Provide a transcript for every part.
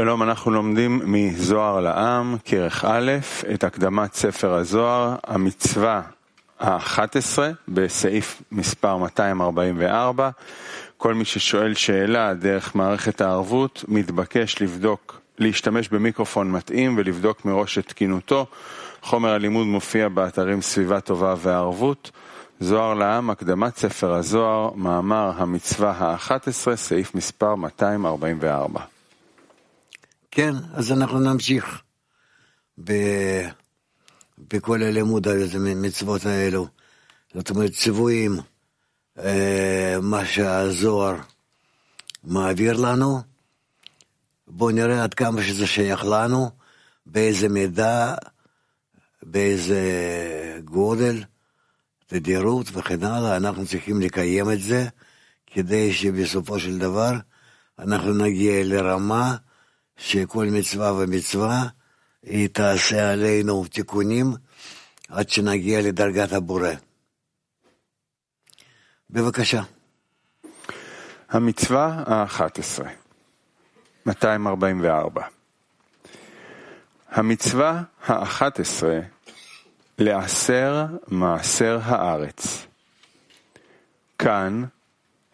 שלום, אנחנו לומדים מזוהר לעם, כרך א', את הקדמת ספר הזוהר, המצווה ה-11 בסעיף מספר 244. כל מי ששואל שאלה דרך מערכת הערבות מתבקש לבדוק, להשתמש במיקרופון מתאים ולבדוק מראש את תקינותו. חומר הלימוד מופיע באתרים סביבה טובה וערבות. זוהר לעם, הקדמת ספר הזוהר, מאמר המצווה ה-11, סעיף מספר 244. כן, אז אנחנו נמשיך ב... בכל הלימוד המצוות האלו. זאת אומרת, ציוויים, אה, מה שהזוהר מעביר לנו. בואו נראה עד כמה שזה שייך לנו, באיזה מידה, באיזה גודל, תדירות וכן הלאה, אנחנו צריכים לקיים את זה, כדי שבסופו של דבר אנחנו נגיע לרמה שכל מצווה ומצווה היא תעשה עלינו תיקונים עד שנגיע לדרגת הבורא. בבקשה. המצווה ה-11, 244. המצווה ה-11 לעשר מעשר הארץ. כאן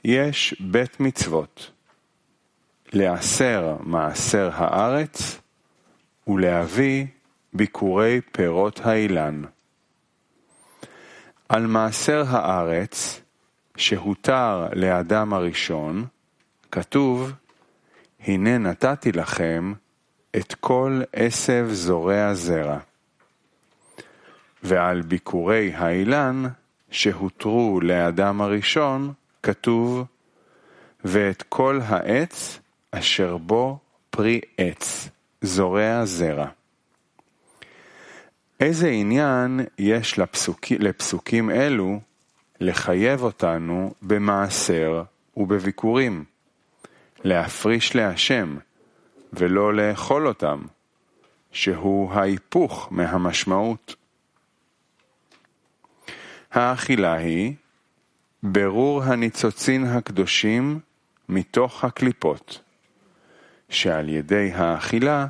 יש בית מצוות. לעשר מעשר הארץ ולהביא ביקורי פירות האילן. על מעשר הארץ שהותר לאדם הראשון, כתוב, הנה נתתי לכם את כל עשב זורע זרע. ועל ביקורי האילן שהותרו לאדם הראשון, כתוב, ואת כל העץ אשר בו פרי עץ, זורע זרע. איזה עניין יש לפסוק, לפסוקים אלו לחייב אותנו במעשר ובביקורים, להפריש להשם ולא לאכול אותם, שהוא ההיפוך מהמשמעות. האכילה היא ברור הניצוצין הקדושים מתוך הקליפות. שעל ידי האכילה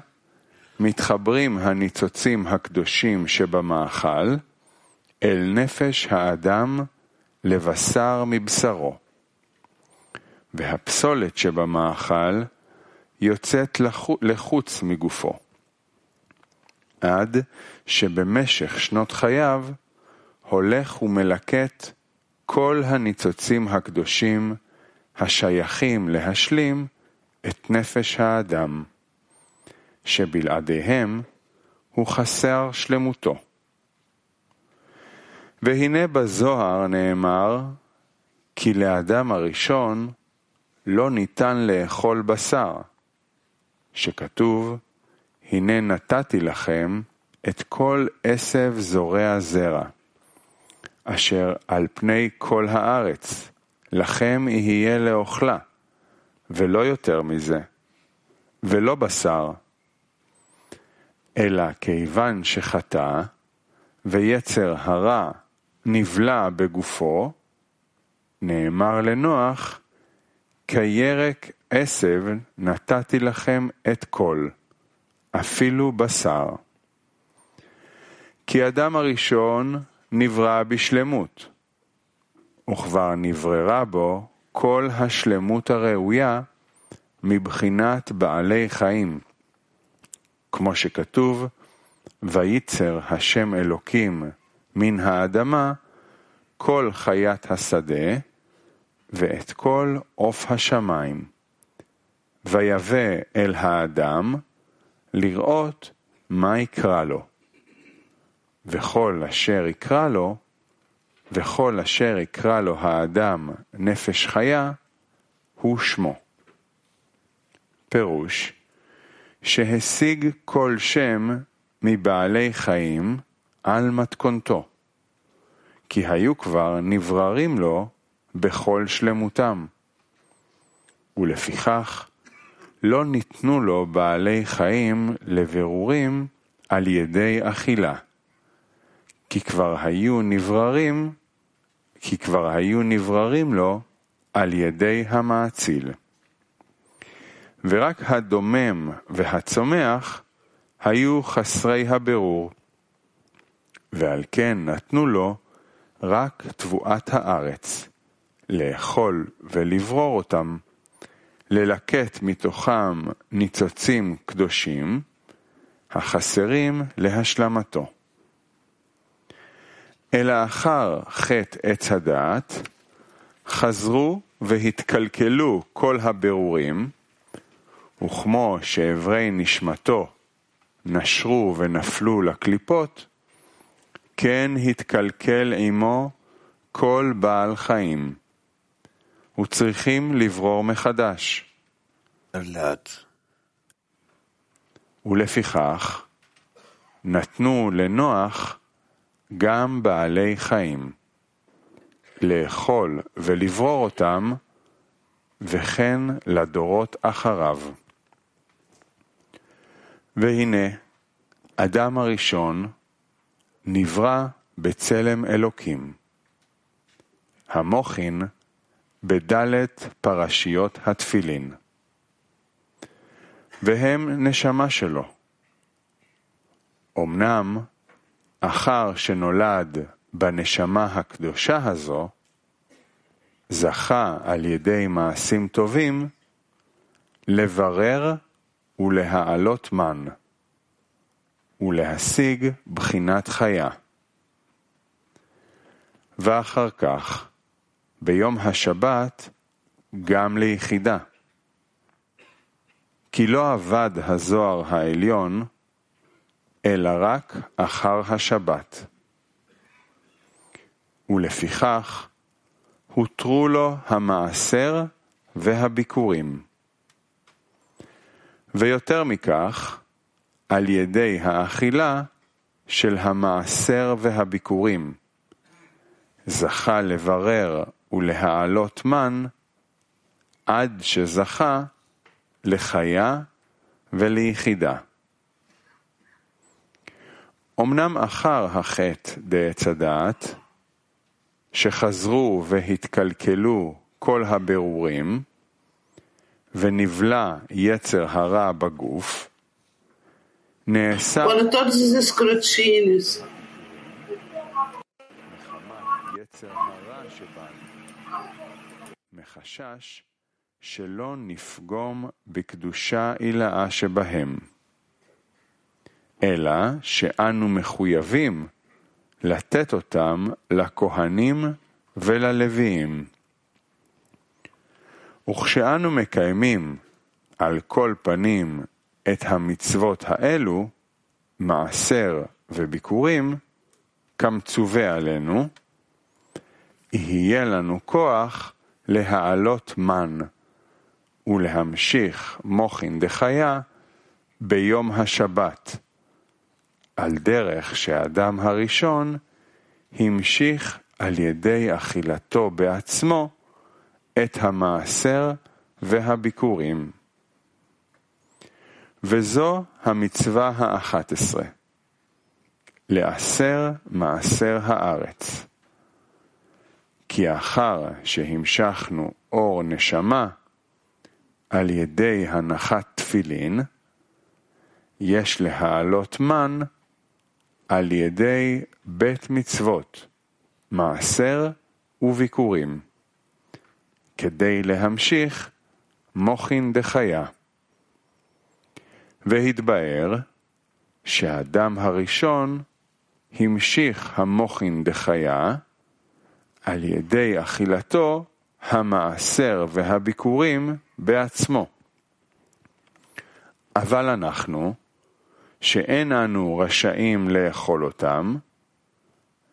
מתחברים הניצוצים הקדושים שבמאכל אל נפש האדם לבשר מבשרו. והפסולת שבמאכל יוצאת לחוץ מגופו. עד שבמשך שנות חייו הולך ומלקט כל הניצוצים הקדושים השייכים להשלים את נפש האדם, שבלעדיהם הוא חסר שלמותו. והנה בזוהר נאמר, כי לאדם הראשון לא ניתן לאכול בשר, שכתוב, הנה נתתי לכם את כל עשב זורע זרע, אשר על פני כל הארץ, לכם יהיה לאוכלה. ולא יותר מזה, ולא בשר, אלא כיוון שחטא, ויצר הרע נבלע בגופו, נאמר לנוח, כירק עשב נתתי לכם את כל, אפילו בשר. כי אדם הראשון נברא בשלמות, וכבר נבררה בו כל השלמות הראויה מבחינת בעלי חיים. כמו שכתוב, וייצר השם אלוקים מן האדמה כל חיית השדה ואת כל עוף השמיים. ויבא אל האדם לראות מה יקרא לו. וכל אשר יקרא לו, וכל אשר יקרא לו האדם נפש חיה, הוא שמו. פירוש שהשיג כל שם מבעלי חיים על מתכונתו, כי היו כבר נבררים לו בכל שלמותם. ולפיכך לא ניתנו לו בעלי חיים לבירורים על ידי אכילה. כי כבר היו נבררים, כי כבר היו נבררים לו על ידי המאציל. ורק הדומם והצומח היו חסרי הבירור, ועל כן נתנו לו רק תבואת הארץ, לאכול ולברור אותם, ללקט מתוכם ניצוצים קדושים, החסרים להשלמתו. אלא אחר חטא עץ הדעת, חזרו והתקלקלו כל הבירורים, וכמו שאיברי נשמתו נשרו ונפלו לקליפות, כן התקלקל עמו כל בעל חיים, וצריכים לברור מחדש. לדעת. ולפיכך נתנו לנוח גם בעלי חיים, לאכול ולברור אותם, וכן לדורות אחריו. והנה, אדם הראשון נברא בצלם אלוקים. המוחין בדלת פרשיות התפילין. והם נשמה שלו. אמנם, אחר שנולד בנשמה הקדושה הזו, זכה על ידי מעשים טובים לברר ולהעלות מן, ולהשיג בחינת חיה. ואחר כך, ביום השבת, גם ליחידה. כי לא אבד הזוהר העליון, אלא רק אחר השבת. ולפיכך, הותרו לו המעשר והביקורים. ויותר מכך, על ידי האכילה של המעשר והביקורים. זכה לברר ולהעלות מן עד שזכה לחיה וליחידה. אמנם אחר החטא דעץ הדעת, שחזרו והתקלקלו כל הבירורים, ונבלע יצר הרע בגוף, נעשה יצר הרע שבנו, מחשש שלא נפגום בקדושה עילאה שבהם, אלא שאנו מחויבים לתת אותם לכהנים וללוויים. וכשאנו מקיימים על כל פנים את המצוות האלו, מעשר וביקורים, כמצווה עלינו, יהיה לנו כוח להעלות מן ולהמשיך מוחין דחיה ביום השבת, על דרך שהאדם הראשון המשיך על ידי אכילתו בעצמו את המעשר והביקורים. וזו המצווה האחת עשרה, לעשר מעשר הארץ. כי אחר שהמשכנו אור נשמה על ידי הנחת תפילין, יש להעלות מן על ידי בית מצוות, מעשר וביקורים, כדי להמשיך מוחין דחיה. והתבאר שהאדם הראשון המשיך המוחין דחיה על ידי אכילתו המעשר והביקורים בעצמו. אבל אנחנו, שאין אנו רשאים לאכול אותם,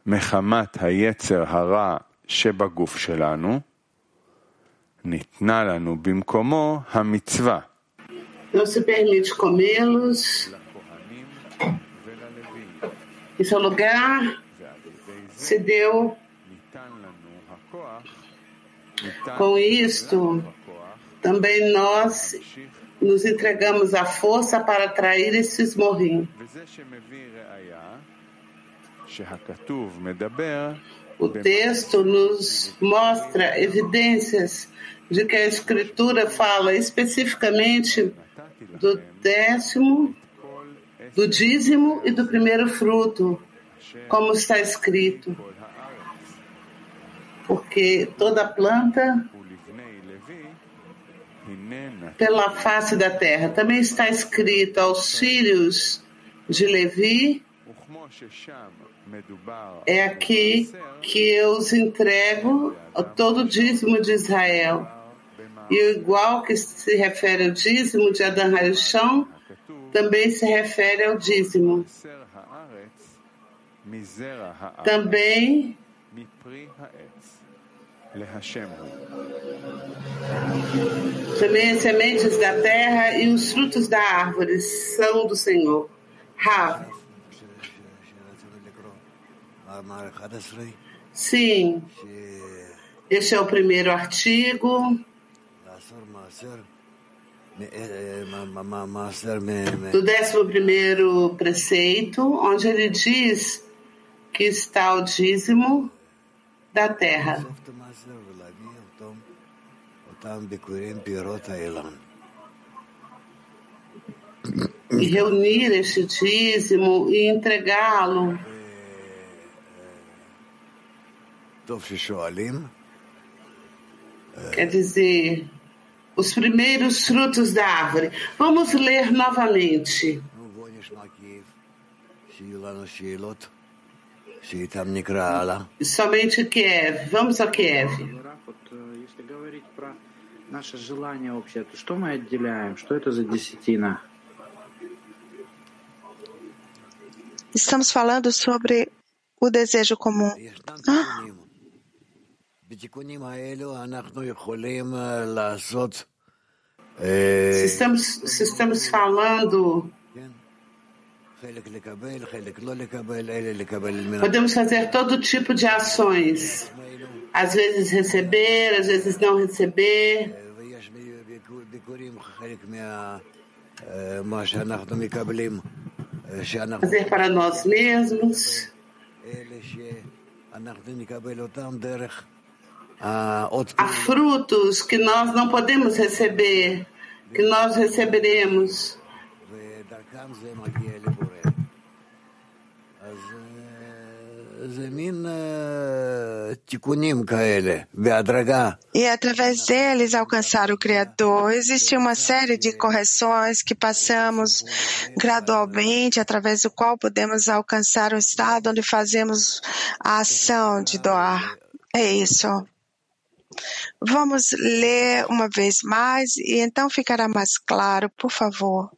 מחמת היצר הרע שבגוף שלנו, ניתנה לנו במקומו המצווה. não se permite comê-los em seu com isto, também nós nos entregamos à força para atrair esses morrinhos. O texto nos mostra evidências de que a Escritura fala especificamente do décimo, do dízimo e do primeiro fruto, como está escrito. Porque toda planta pela face da terra. Também está escrito aos filhos de Levi, é aqui que eu os entrego a todo o dízimo de Israel. E o igual que se refere ao dízimo de Adão Harishon, também se refere ao dízimo. Também sementes da terra e os frutos da árvore são do Senhor. Rav. Sim. Este é o primeiro artigo. Do décimo primeiro preceito, onde ele diz que está o dízimo da terra. E reunir este dízimo e entregá-lo. Quer dizer, os primeiros frutos da árvore. Vamos ler novamente. Somente Kiev. Vamos ao Kiev. Наше желание общее, то что мы отделяем? Что это за десятина? Estamos falando sobre o desejo comum. Ah. Se estamos, se estamos falando Podemos fazer todo tipo de ações. Às vezes receber, às vezes não receber. Fazer para nós mesmos. Há frutos que nós não podemos receber, que nós receberemos. E através deles alcançar o Criador. Existe uma série de correções que passamos gradualmente, através do qual podemos alcançar um estado onde fazemos a ação de doar. É isso. Vamos ler uma vez mais e então ficará mais claro, por favor.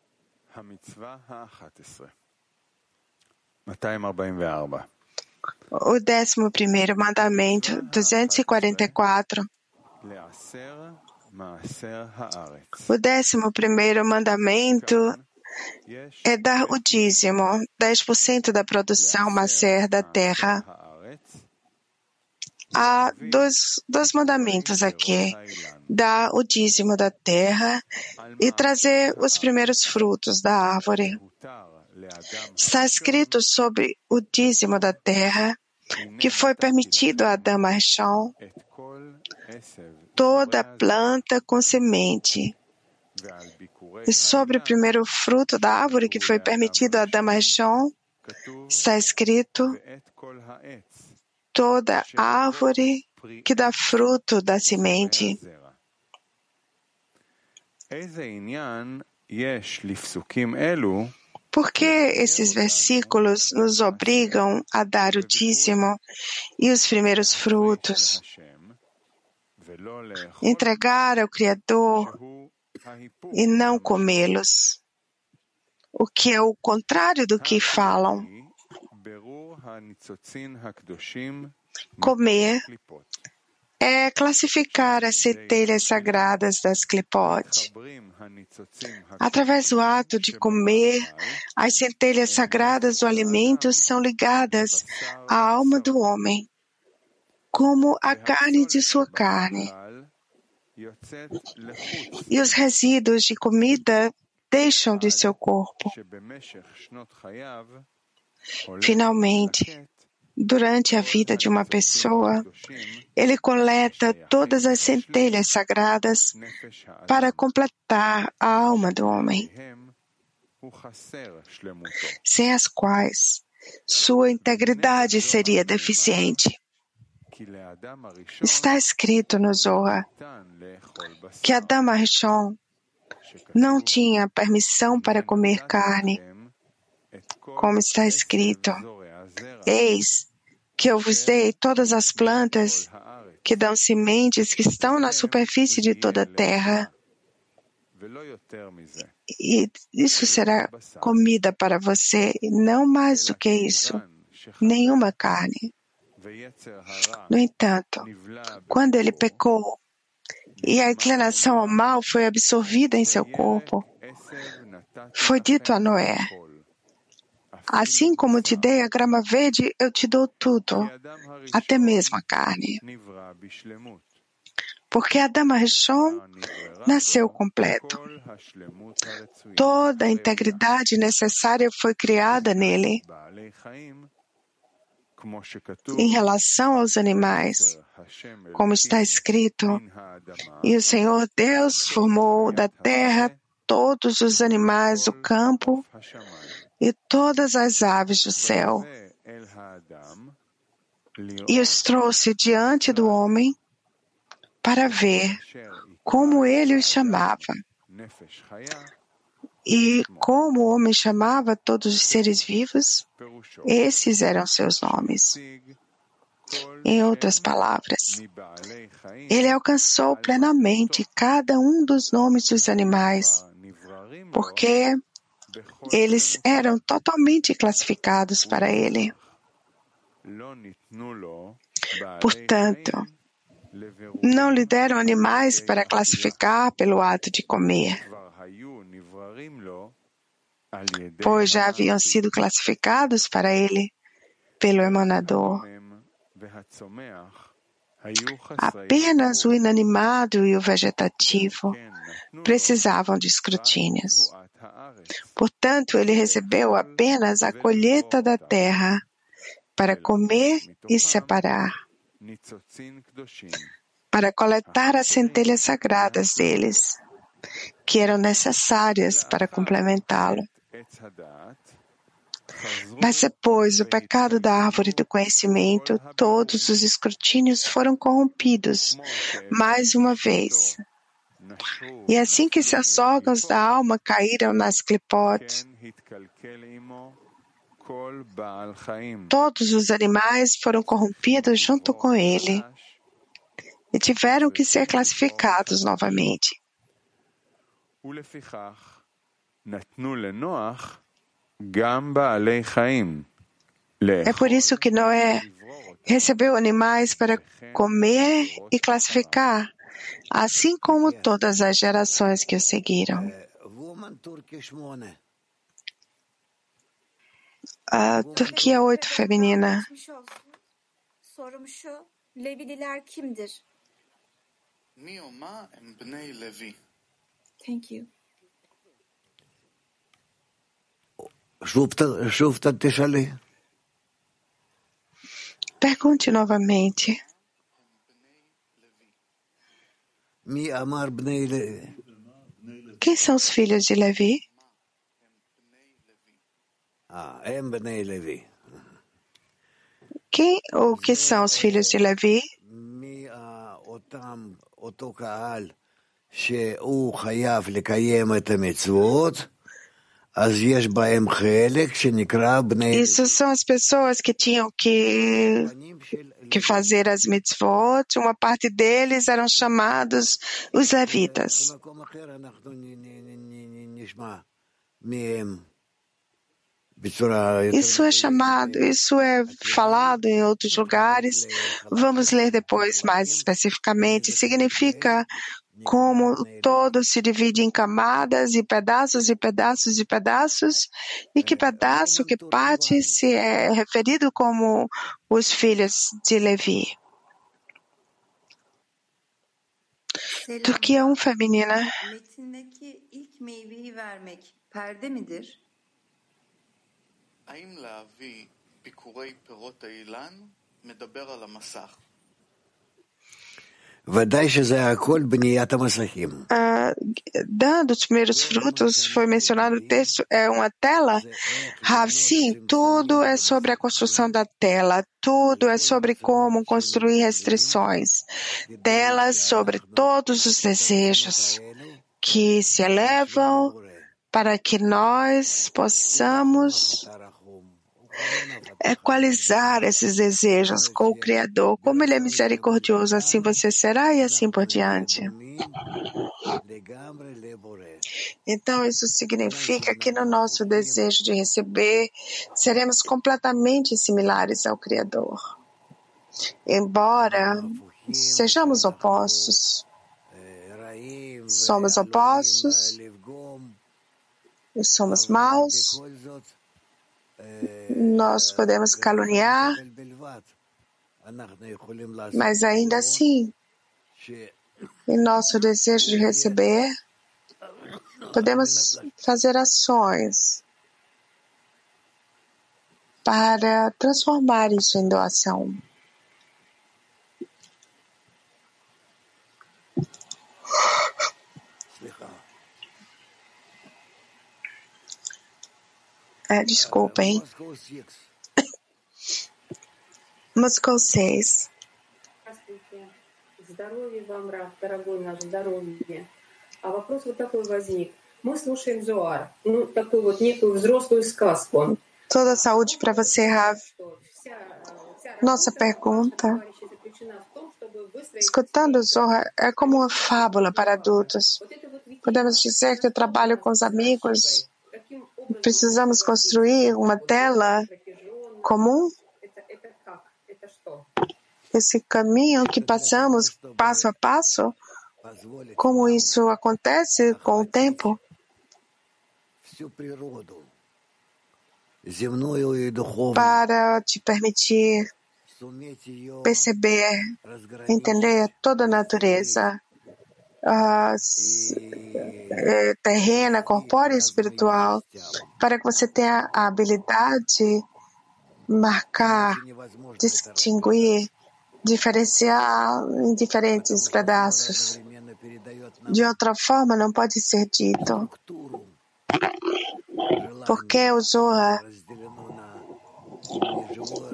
O décimo primeiro mandamento, 244. O décimo primeiro mandamento é dar o dízimo, 10% da produção macer da terra. Há dois, dois mandamentos aqui: dar o dízimo da terra e trazer os primeiros frutos da árvore. Está escrito sobre o dízimo da terra que foi permitido a Adão Arshon toda planta com semente. E sobre o primeiro fruto da árvore que foi permitido a Adão Arshon, está escrito toda árvore que dá fruto da semente. Por que esses versículos nos obrigam a dar o dízimo e os primeiros frutos? Entregar ao Criador e não comê-los, o que é o contrário do que falam. Comer é classificar as centelhas sagradas das clipote. Através do ato de comer, as centelhas sagradas do alimento são ligadas à alma do homem, como a carne de sua carne. E os resíduos de comida deixam de seu corpo. Finalmente, Durante a vida de uma pessoa, ele coleta todas as centelhas sagradas para completar a alma do homem, sem as quais sua integridade seria deficiente. Está escrito no Zohar que Adam Arishon não tinha permissão para comer carne, como está escrito: Eis que eu vos dei todas as plantas que dão sementes que estão na superfície de toda a terra. E isso será comida para você, não mais do que isso, nenhuma carne. No entanto, quando ele pecou e a inclinação ao mal foi absorvida em seu corpo, foi dito a Noé: Assim como te dei a grama verde, eu te dou tudo, até mesmo a carne. Porque Adam Rishon nasceu completo. Toda a integridade necessária foi criada nele. Em relação aos animais, como está escrito, e o Senhor Deus formou da terra todos os animais do campo e todas as aves do céu, e os trouxe diante do homem para ver como ele os chamava. E como o homem chamava todos os seres vivos, esses eram seus nomes. Em outras palavras, ele alcançou plenamente cada um dos nomes dos animais, porque eles eram totalmente classificados para ele. Portanto, não lhe deram animais para classificar pelo ato de comer, pois já haviam sido classificados para ele pelo emanador. Apenas o inanimado e o vegetativo precisavam de escrutínios. Portanto, ele recebeu apenas a colheita da terra para comer e separar, para coletar as centelhas sagradas deles, que eram necessárias para complementá-lo. Mas depois do pecado da árvore do conhecimento, todos os escrutínios foram corrompidos mais uma vez. E assim que seus órgãos da alma caíram nas clipot, todos os animais foram corrompidos junto com ele e tiveram que ser classificados novamente. É por isso que Noé recebeu animais para comer e classificar, assim como todas as gerações que o seguiram. A Turquia 8 feminina. Thank you. Pergunte novamente. Quem são os filhos de Levi? Quem ou que são os filhos de Levi? Isso são as pessoas que tinham que, que fazer as mitzvot. Uma parte deles eram chamados os levitas. Isso é chamado, isso é falado em outros lugares. Vamos ler depois mais especificamente. Significa como todo se divide em camadas e pedaços e pedaços e pedaços, e que pedaço, que parte se é referido como os filhos de Levi. Turquia 1 um, feminina. Metindeki ilk meyveyi vermek perde midir? ביקורי פירות האילן מדבר על המסך. Dando os primeiros frutos, foi mencionado no texto, é uma tela. Rav, sim, tudo é sobre a construção da tela, tudo é sobre como construir restrições. Telas sobre todos os desejos que se elevam para que nós possamos equalizar esses desejos com o Criador. Como Ele é misericordioso, assim você será e assim por diante. Então, isso significa que no nosso desejo de receber, seremos completamente similares ao Criador. Embora sejamos opostos, somos opostos somos maus, nós podemos caluniar, mas ainda assim, em nosso desejo de receber, podemos fazer ações para transformar isso em doação. É, desculpem. Moscou 6. Здравствуйте. Здоровья вам, Раф, дорогой наш, здоровье. А вопрос вот такой возник. Мы слушаем Зоар, ну, такую вот некую взрослую сказку. Toda saúde para você, Rav. Что вся, э, вся Nossa работа pergunta. товарищей заключена в том, чтобы выстроить Escutando Zohar é como uma fábula para adultos. вот это вот видение, Podemos dizer que o trabalho com os amigos, каким образом precisamos construir uma tela comum. Esse caminho que passamos passo a passo, como isso acontece com o tempo. Para te permitir perceber, entender toda a natureza eh, terrena, corpórea e espiritual, para que você tenha a habilidade marcar, distinguir, diferenciar em diferentes pedaços. De outra forma, não pode ser dito. Porque o Zohar,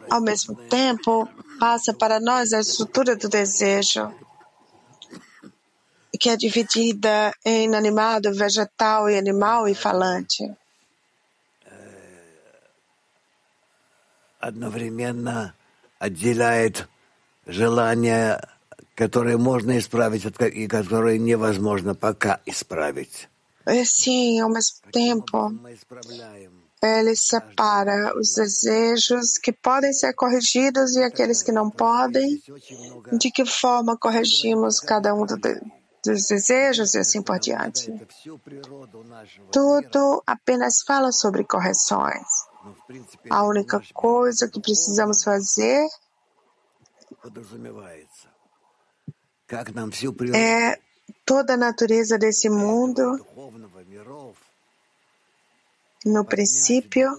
ao mesmo tempo, passa para nós a estrutura do desejo que é dividida em inanimado, vegetal e animal e falante. одновременно отделяет желания, которые можно исправить от ко- и которые невозможно пока исправить. E assim, ao mesmo tempo, Мы исправляем ele separa os desejos que podem ser corrigidos e aqueles que não podem. Здесь очень много De que forma corrigimos cada um do de- dos desejos e assim por diante. Tudo apenas fala sobre correções. A única coisa que precisamos fazer é toda a natureza desse mundo, no princípio,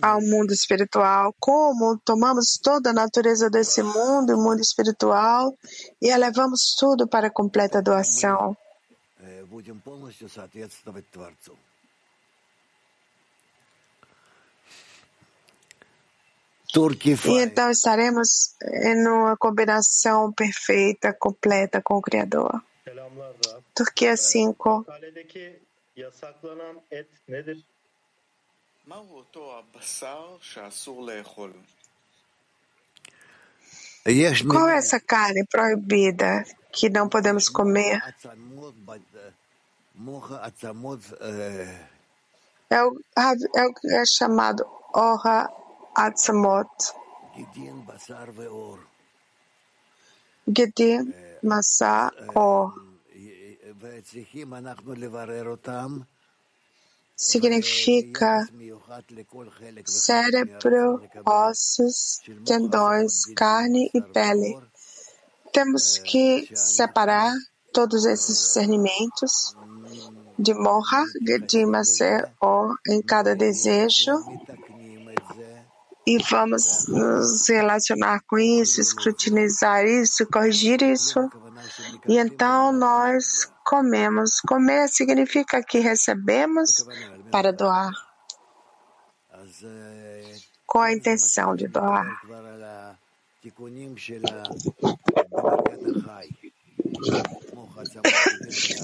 ao mundo espiritual, como tomamos toda a natureza desse mundo, o mundo espiritual, e elevamos tudo para a completa doação. E então estaremos em uma combinação perfeita, completa com o Criador. Turquia 5. Qual é essa carne proibida que não podemos comer? É o, é o que é chamado Orra Atzamot. Gedin, Massa, Or significa cérebro, ossos, tendões, carne e pele. Temos que separar todos esses discernimentos de morra, de macer, em cada desejo e vamos nos relacionar com isso, escrutinizar isso, corrigir isso e então nós comemos. Comer significa que recebemos para doar, com a intenção de doar.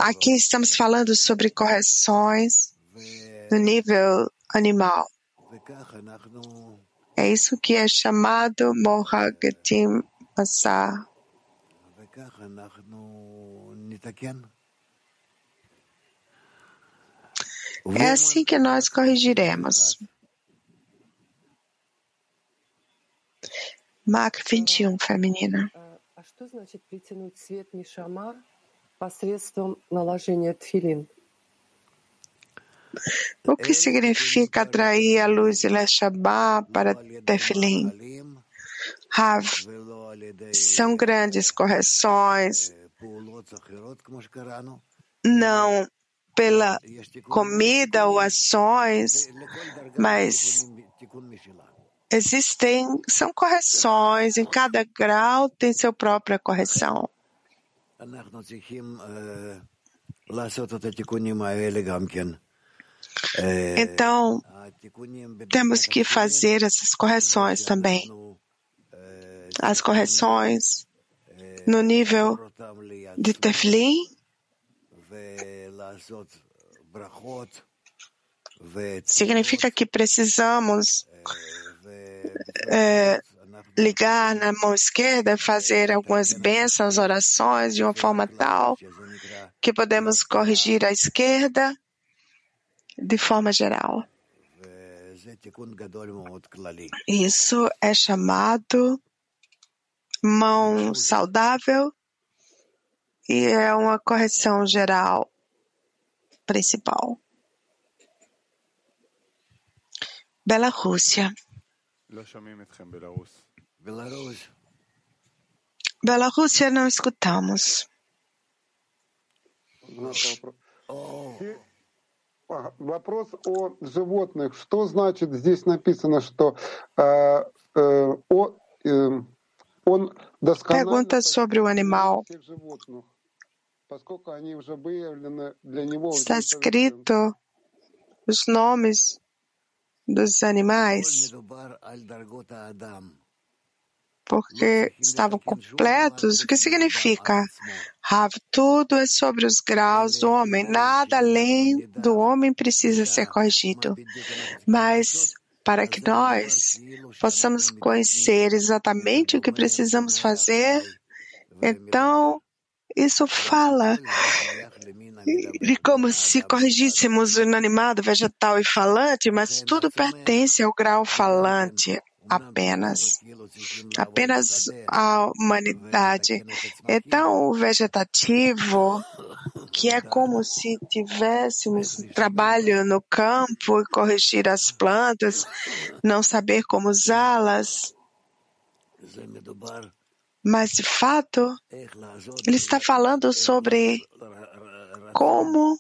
Aqui estamos falando sobre correções no nível animal. É isso que é chamado Mohagatim Masa. É assim que nós corrigiremos. Mark 21, feminina. А что значит притянуть свет Нишама посредством наложения тфилин? O que significa atrair a luz de Leshabá para Tefilim? Rav, são grandes correções, não pela comida ou ações, mas existem, são correções, em cada grau tem sua própria correção. Então, temos que fazer essas correções também. As correções no nível de Teflin significa que precisamos é, ligar na mão esquerda, fazer algumas bênçãos, orações de uma forma tal que podemos corrigir a esquerda de forma geral. Isso é chamado mão saudável e é uma correção geral principal. Bielorrússia. Bielorrússia não escutamos. Вопрос о животных. Что значит здесь написано, что э, э, о, э, он досконально Pergunta sobre o animal. Está escrito os nomes dos animais, porque estavam completos. O que significa? Rav, tudo é sobre os graus do homem. Nada além do homem precisa ser corrigido. Mas para que nós possamos conhecer exatamente o que precisamos fazer, então isso fala de como se corrigíssemos o inanimado, vegetal e falante, mas tudo pertence ao grau falante apenas, apenas a humanidade. Então, o vegetativo, que é como se tivéssemos trabalho no campo e corrigir as plantas, não saber como usá-las, mas de fato, ele está falando sobre como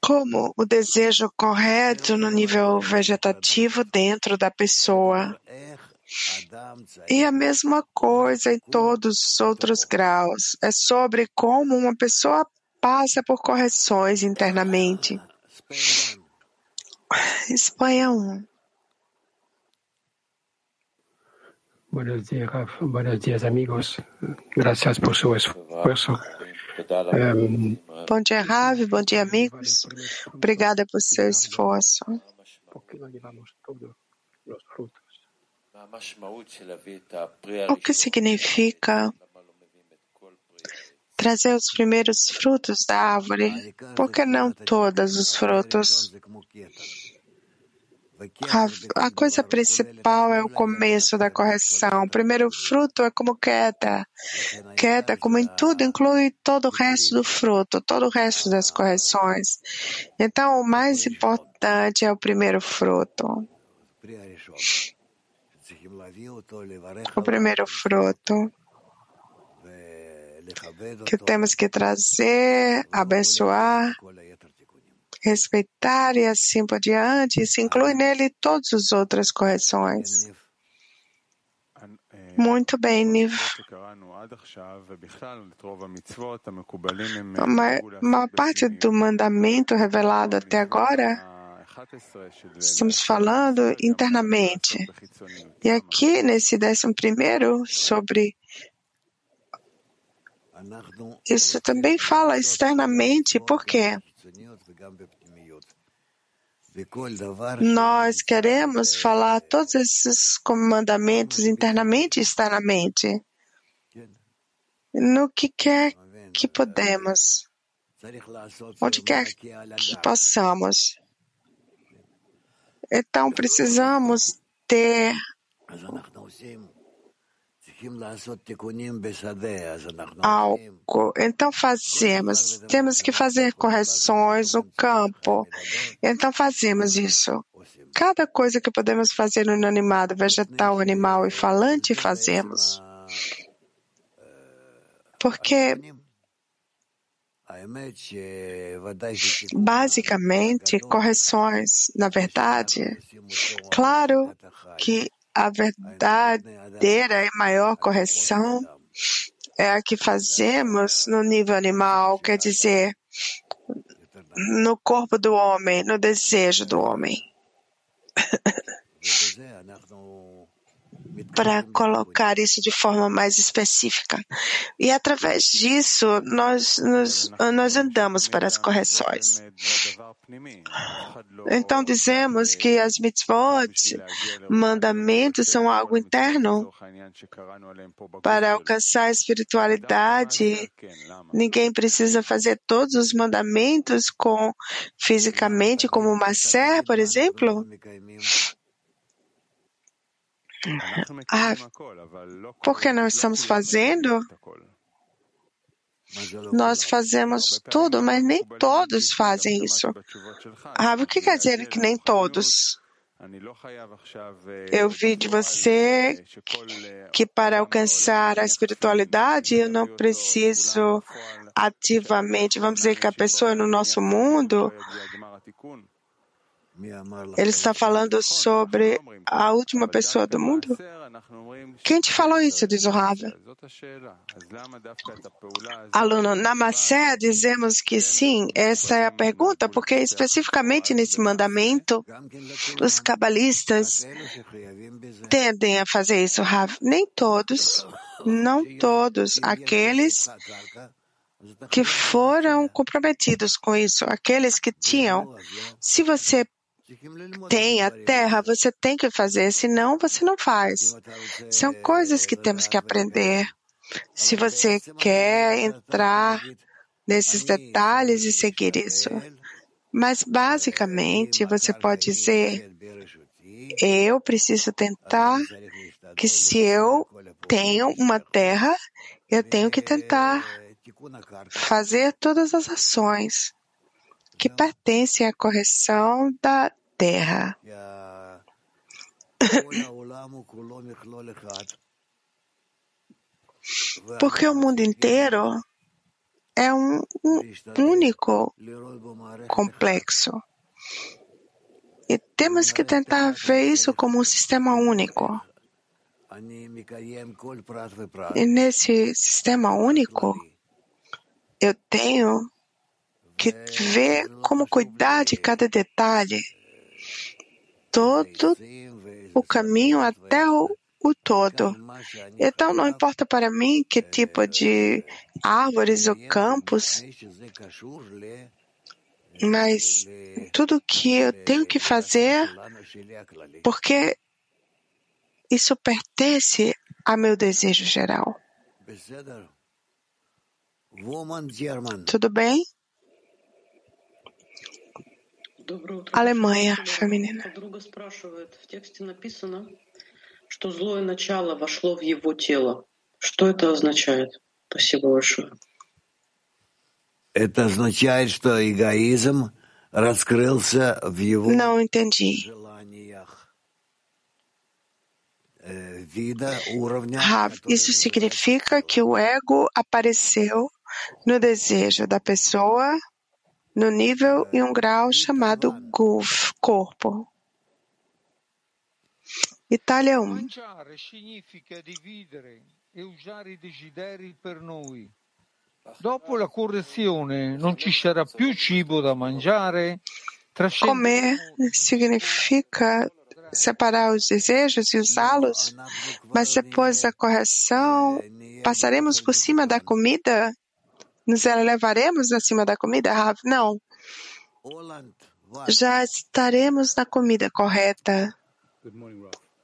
como o desejo correto no nível vegetativo dentro da pessoa. E a mesma coisa em todos os outros graus. É sobre como uma pessoa passa por correções internamente. Espanha 1. Buenos días. Buenos días, amigos. Gracias por su esfuerzo. Um, Bom dia, Rav. Bom dia, amigos. Obrigada por seu esforço. ¿Por qué no llevamos todos los frutos? O que significa trazer os primeiros frutos da árvore? Por que não todos os frutos? A, a coisa principal é o começo da correção. O primeiro fruto é como queda. Queda, como em tudo, inclui todo o resto do fruto, todo o resto das correções. Então, o mais importante é o primeiro fruto. O primeiro fruto que temos que trazer, abençoar respeitar e assim por diante. Isso inclui nele todas as outras correções. Muito bem, Niv. A maior, maior parte do mandamento revelado até agora Estamos falando internamente. E aqui, nesse décimo primeiro, sobre isso também fala externamente. Por quê? Nós queremos falar todos esses comandamentos internamente e externamente. No que quer que podemos. Onde quer que possamos. Então, precisamos ter algo. Então, fazemos. Temos que fazer correções no campo. Então, fazemos isso. Cada coisa que podemos fazer no inanimado, vegetal, animal e falante, fazemos. Porque Basicamente, correções, na verdade, claro que a verdadeira e maior correção é a que fazemos no nível animal, quer dizer, no corpo do homem, no desejo do homem. Para colocar isso de forma mais específica. E através disso, nós, nós, nós andamos para as correções. Então, dizemos que as mitzvot, mandamentos, são algo interno. Para alcançar a espiritualidade, ninguém precisa fazer todos os mandamentos com, fisicamente, como uma ser, por exemplo. Ah, por que não estamos fazendo? Nós fazemos tudo, mas nem todos fazem isso. Ah, o que quer dizer que nem todos? Eu vi de você que para alcançar a espiritualidade eu não preciso ativamente, vamos dizer que a pessoa no nosso mundo ele está falando sobre a última pessoa do mundo? Quem te falou isso, diz o Rav? Aluno, na Macé dizemos que sim, essa é a pergunta, porque especificamente nesse mandamento, os cabalistas tendem a fazer isso, Rav. Nem todos, não todos, aqueles que foram comprometidos com isso, aqueles que tinham. Se você tem a terra, você tem que fazer, senão você não faz. São coisas que temos que aprender. Se você quer entrar nesses detalhes e seguir isso. Mas, basicamente, você pode dizer: eu preciso tentar que, se eu tenho uma terra, eu tenho que tentar fazer todas as ações que pertencem à correção da terra. Porque o mundo inteiro é um, um único complexo. E temos que tentar ver isso como um sistema único. E nesse sistema único, eu tenho que ver como cuidar de cada detalhe, todo o caminho até o, o todo. Então, não importa para mim que tipo de árvores ou campos, mas tudo que eu tenho que fazer, porque isso pertence a meu desejo geral. Tudo bem? Alemanha feminina. Подруга спрашивает, в тексте написано, что злое начало вошло в его тело. Что это означает? Спасибо большое. Это означает, что эгоизм раскрылся в его Não entendi. Rav, isso significa que o ego apareceu no desejo da pessoa no nível e um grau chamado guf, corpo. Itália 1. Mangiare significa dividere e usare i desideri per noi. Dopo la correzione non ci sarà più cibo da mangiare. Comer significa separar os desejos e usá-los, mas depois da correção, passaremos por cima da comida? Nos elevaremos acima da comida, Rav? Não. Já estaremos na comida correta.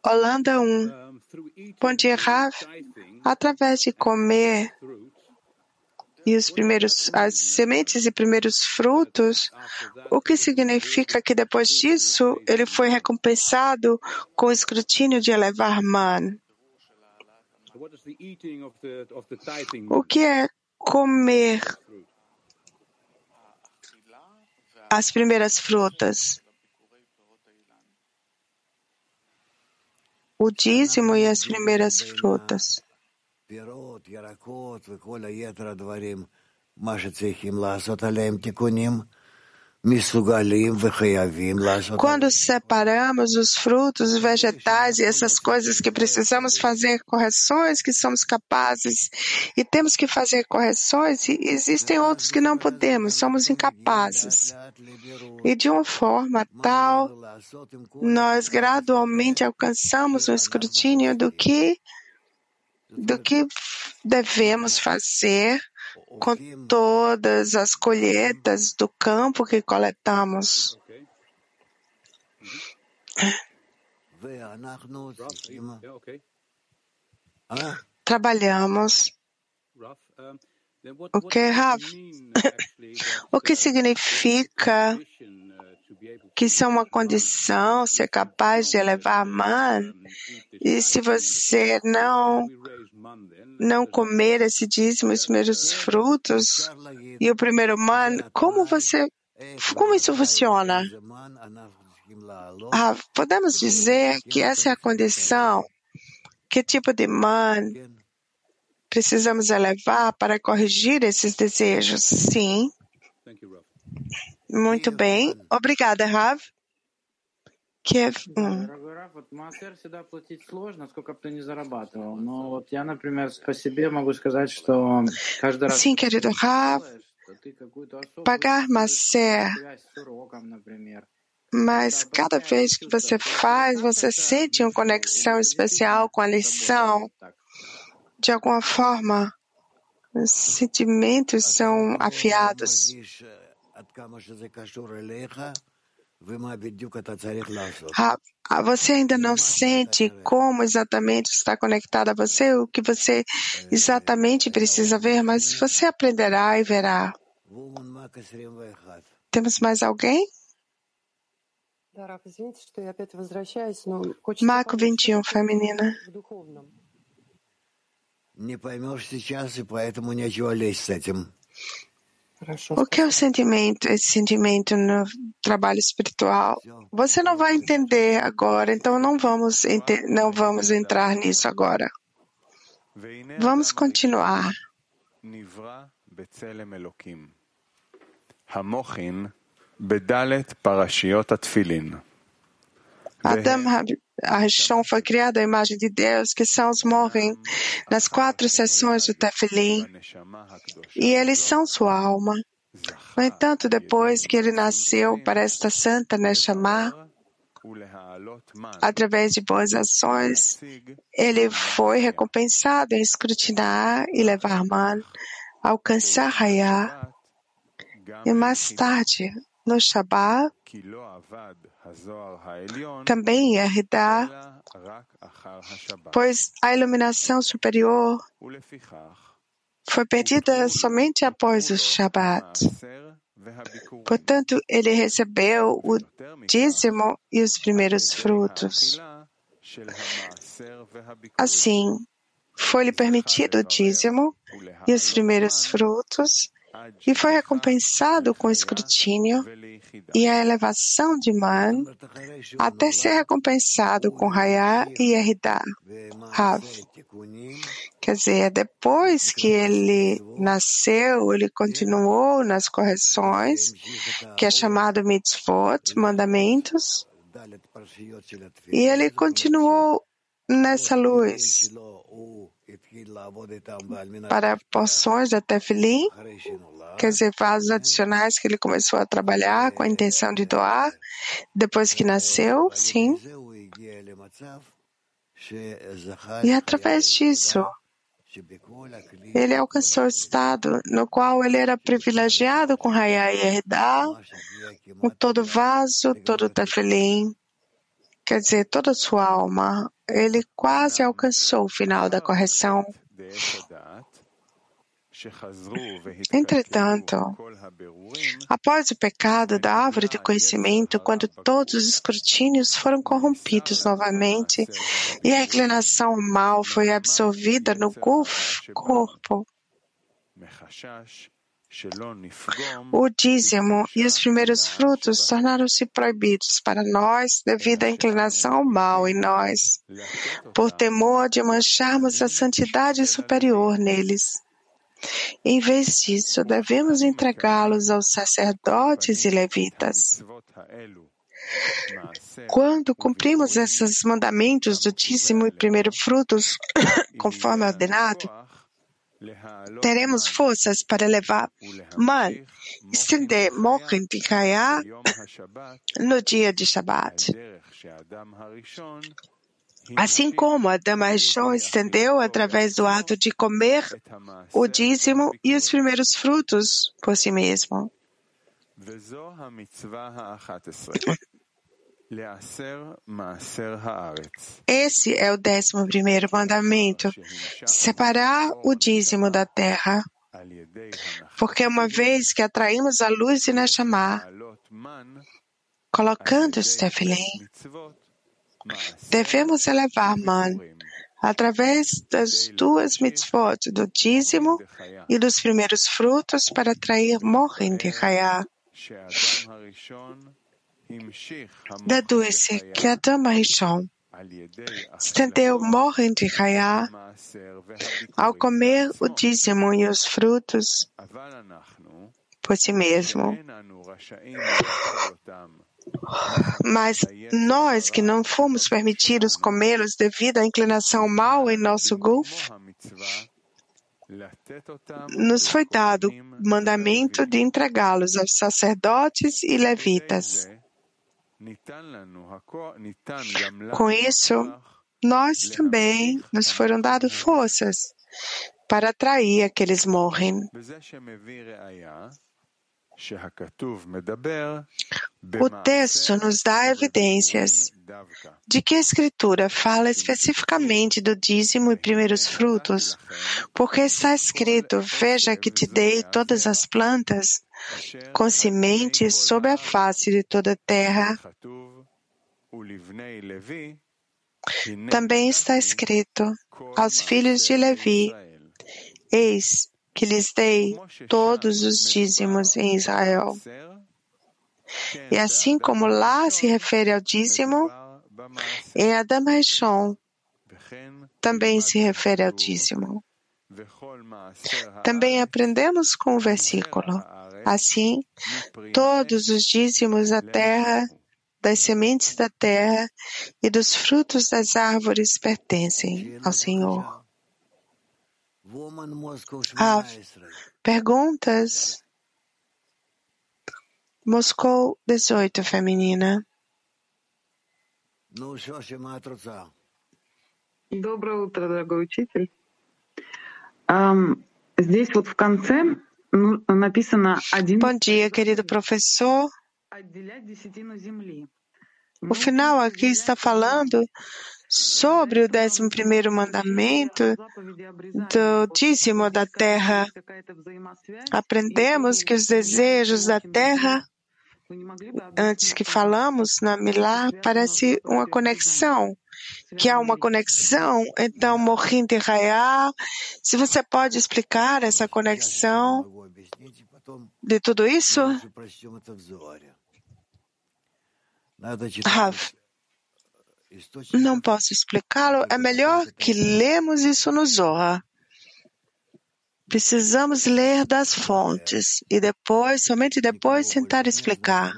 Holanda 1. Bom dia, Rav. Através de comer e os primeiros, as sementes e primeiros frutos, o que significa que depois disso ele foi recompensado com o escrutínio de elevar man. O que é comer as primeiras frutas? O dízimo e as primeiras frutas. Quando separamos os frutos, os vegetais e essas coisas que precisamos fazer correções, que somos capazes e temos que fazer correções, existem outros que não podemos, somos incapazes. E de uma forma tal, nós gradualmente alcançamos um escrutínio do que do que devemos fazer com todas as colheitas do campo que coletamos. Trabalhamos. O que, Rav? O que significa que isso é uma condição, ser capaz de elevar man? E se você não não comer esse dízimo, os primeiros frutos e o primeiro man, como você, como isso funciona? Ah, podemos dizer que essa é a condição. Que tipo de man precisamos elevar para corrigir esses desejos? Sim. Muito bem. Obrigada, Rav que. Sim, querido Rav, pagar Maser, mas cada vez que você faz, você sente uma conexão especial com a lição. De alguma forma, os sentimentos são afiados. Você ainda não sente como exatamente está conectado a você, o que você exatamente precisa ver, mas você aprenderá e verá. Temos mais alguém? Marco 21, feminina. Не поймешь сейчас, и поэтому нечего лезть с этим. O que é o sentimento, esse sentimento no trabalho espiritual? Você não vai entender agora, então não vamos, não vamos entrar nisso agora. Vamos continuar. Adam Rishon foi criado à imagem de Deus, que são os morrem nas quatro sessões do Tefilim, e eles são sua alma. No entanto, depois que ele nasceu para esta santa Neshama, através de boas ações, ele foi recompensado em escrutinar e levar man, alcançar Hayah. E mais tarde, no Shabbat, também ia redar, pois a iluminação superior foi perdida somente após o Shabbat. Portanto, ele recebeu o dízimo e os primeiros frutos. Assim, foi-lhe permitido o dízimo e os primeiros frutos e foi recompensado com escrutínio e a elevação de Man até ser recompensado com Hayá e Eridá, Rav. Quer dizer, depois que ele nasceu, ele continuou nas correções, que é chamado mitzvot, mandamentos, e ele continuou nessa luz para porções da Tefilin, quer dizer, vasos adicionais que ele começou a trabalhar com a intenção de doar, depois que nasceu, sim. E através disso, ele alcançou o estado no qual ele era privilegiado com Hayá e Erdá, com todo vaso, todo Tefilin, quer dizer, toda a sua alma. Ele quase alcançou o final da correção. Entretanto, após o pecado da árvore do conhecimento, quando todos os escrutínios foram corrompidos novamente e a inclinação mal foi absorvida no corpo, o dízimo e os primeiros frutos tornaram-se proibidos para nós devido à inclinação ao mal em nós, por temor de mancharmos a santidade superior neles. Em vez disso, devemos entregá-los aos sacerdotes e levitas. Quando cumprimos esses mandamentos do dízimo e primeiro frutos, conforme ordenado, teremos forças para levar man, estender de Kaya no dia de Shabbat. Assim como Adam Arishon estendeu através do ato de comer o dízimo e os primeiros frutos por si mesmo. Esse é o décimo primeiro mandamento, separar o dízimo da terra. Porque uma vez que atraímos a luz de Neshama, colocando tefilim, devemos elevar man através das duas mitzvot, do dízimo e dos primeiros frutos para atrair morrem de Hayá. Deduz-se que Adam Rishon estendeu morrem de Hayá ao comer o dízimo e os frutos por si mesmo. Mas nós que não fomos permitidos comê-los devido à inclinação mal em nosso guf, nos foi dado o mandamento de entregá-los aos sacerdotes e levitas. Com isso, nós também nos foram dadas forças para atrair aqueles morrem. O texto nos dá evidências de que a Escritura fala especificamente do dízimo e primeiros frutos, porque está escrito: Veja que te dei todas as plantas com sementes sobre a face de toda a terra. Também está escrito aos filhos de Levi: Eis que lhes dei todos os dízimos em Israel. E assim como lá se refere ao dízimo, em Adam Rishon também se refere ao dízimo. Também aprendemos com o versículo. Assim, todos os dízimos da terra, das sementes da terra e dos frutos das árvores pertencem ao Senhor Ah, perguntas? Moscou 18, feminina. Доброе утро, дорогой учитель. Здесь вот в конце написано один... Bom dia, querido professor. O final aqui está falando sobre o décimo primeiro mandamento do dízimo da terra. Aprendemos que os desejos da terra, antes que falamos na Milá, parece uma conexão, que há uma conexão, então Mohin de se você pode explicar essa conexão, de tudo isso? Rav, não posso explicá-lo. É melhor que lemos isso no Zohar. Precisamos ler das fontes e depois, somente depois, tentar explicar.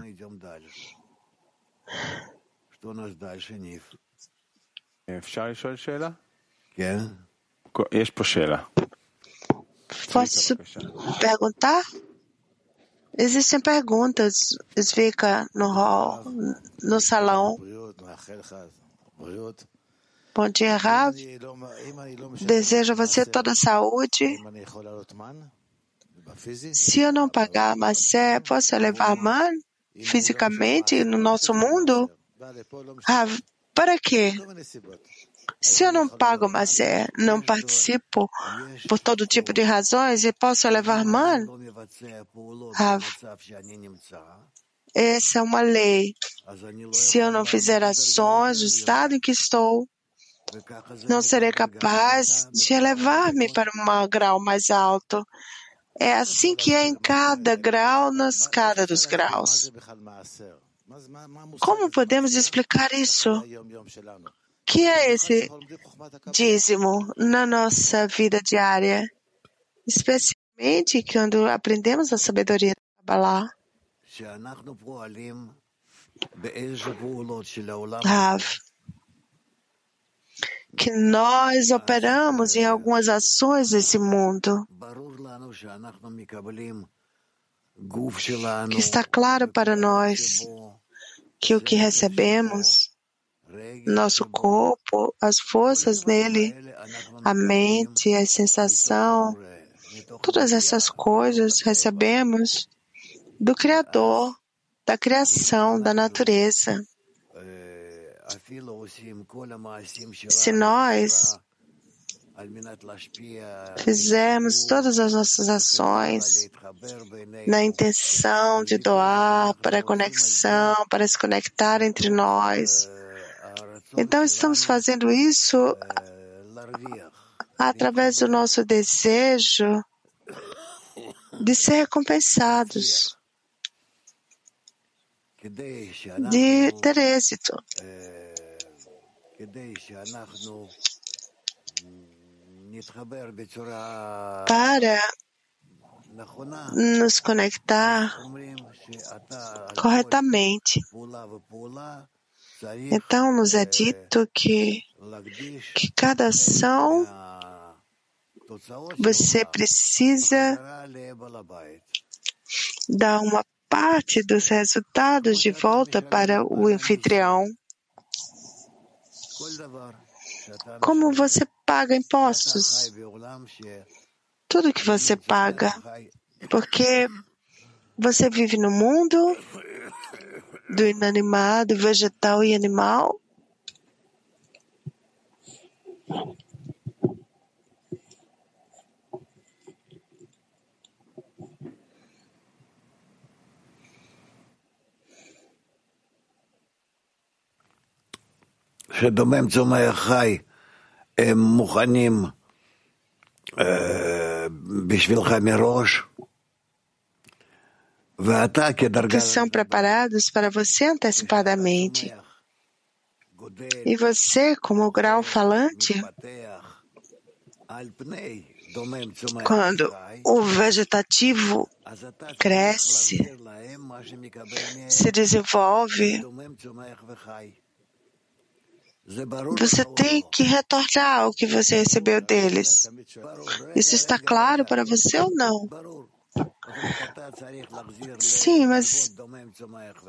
Posso perguntar? Existem perguntas, Svika, no hall, no salão. Bom dia, Rav. Desejo a você toda a saúde. Se eu não pagar Massé, posso levar man fisicamente no nosso mundo? Rav, para quê? Se eu não pago Massé, não participo por todo tipo de razões e posso levar man? Rav, essa é uma lei. Se eu não fizer ações do estado em que estou, não serei capaz de elevar-me para um grau mais alto. É assim que é em cada grau na escada dos graus. Como podemos explicar isso? que é esse dízimo na nossa vida diária? Especialmente quando aprendemos a sabedoria da Kabbalah. Rav, que nós operamos em algumas ações desse mundo, que está claro para nós que o que recebemos, nosso corpo, as forças nele, a mente, a sensação, todas essas coisas recebemos do Criador, da criação, da natureza. Se nós fizermos todas as nossas ações na intenção de doar para a conexão, para se conectar entre nós, então estamos fazendo isso através do nosso desejo de ser recompensados, de ter êxito para nos conectar corretamente. Então, nos é dito que, que cada ação você precisa dar uma parte dos resultados de volta para o anfitrião. Como você paga impostos? Tudo que você paga. Porque você vive no mundo do inanimado, vegetal e animal. שדומם צומח חי, הם מוכנים בשבילך מראש, ואתה כדרגה... que são preparados para você antecipadamente. E você, como grau falante, quando o vegetativo cresce, se desenvolve, você tem que retornar o que você recebeu deles. Isso está claro para você ou não? Sim, mas.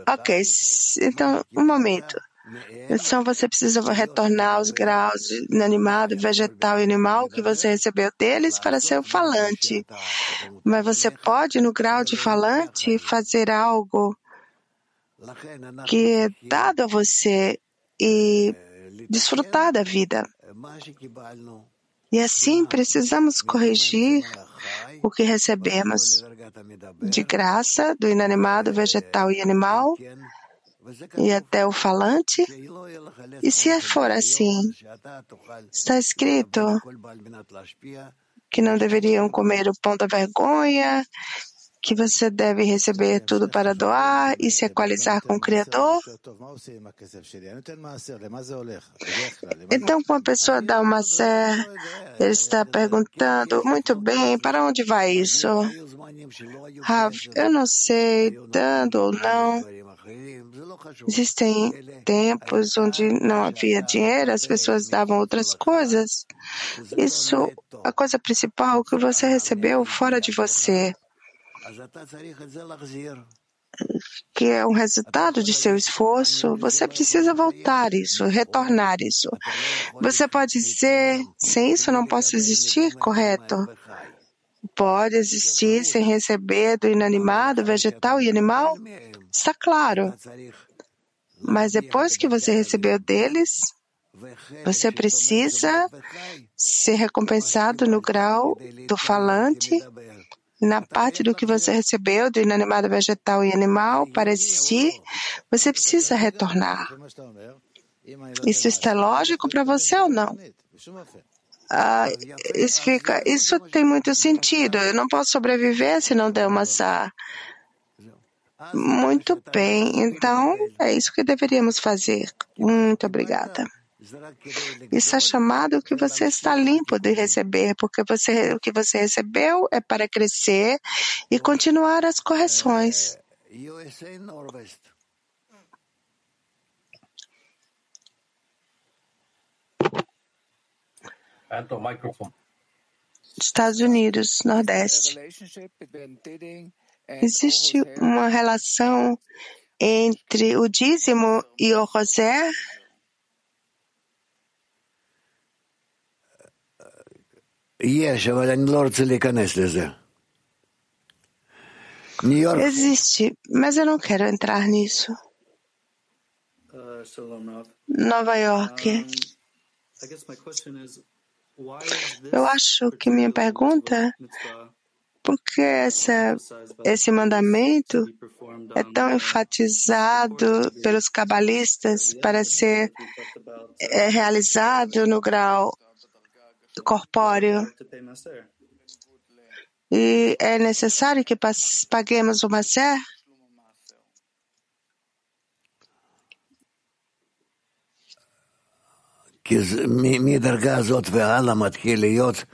Ok, então, um momento. Então você precisa retornar os graus inanimado, vegetal e animal que você recebeu deles para ser o falante. Mas você pode, no grau de falante, fazer algo que é dado a você e desfrutar da vida. E assim precisamos corrigir o que recebemos de graça do inanimado, vegetal e animal e até o falante. E se for assim, está escrito que não deveriam comer o pão da vergonha, que você deve receber tudo para doar e se equalizar com o Criador. Então, quando a pessoa dá uma sé, ele está perguntando, muito bem, para onde vai isso? Rav, eu não sei, dando ou não. Existem tempos onde não havia dinheiro, as pessoas davam outras coisas. Isso, a coisa principal que você recebeu fora de você, que é um resultado de seu esforço, você precisa voltar isso, retornar isso. Você pode dizer, sem isso não posso existir, correto? Pode existir sem receber do inanimado, vegetal e animal? Está claro. Mas depois que você recebeu deles, você precisa ser recompensado no grau do falante, na parte do que você recebeu do inanimado vegetal e animal para existir, você precisa retornar. Isso está lógico para você ou não? Ah, isso, fica, isso tem muito sentido. Eu não posso sobreviver se não der uma sá. Muito bem, então é isso que deveríamos fazer. Muito obrigada. Isso é chamado que você está limpo de receber, porque você, o que você recebeu é para crescer e continuar as correções. Estados Unidos, Nordeste. Existe uma relação entre o dízimo e o rosé? Existe, mas eu não quero entrar nisso. Nova York. Eu acho que minha pergunta por que essa, esse mandamento é tão enfatizado pelos cabalistas para ser é, realizado no grau corpóreo? E é necessário que paguemos o Maser? כי מדרגה הזאת והלאה מתחיל להיות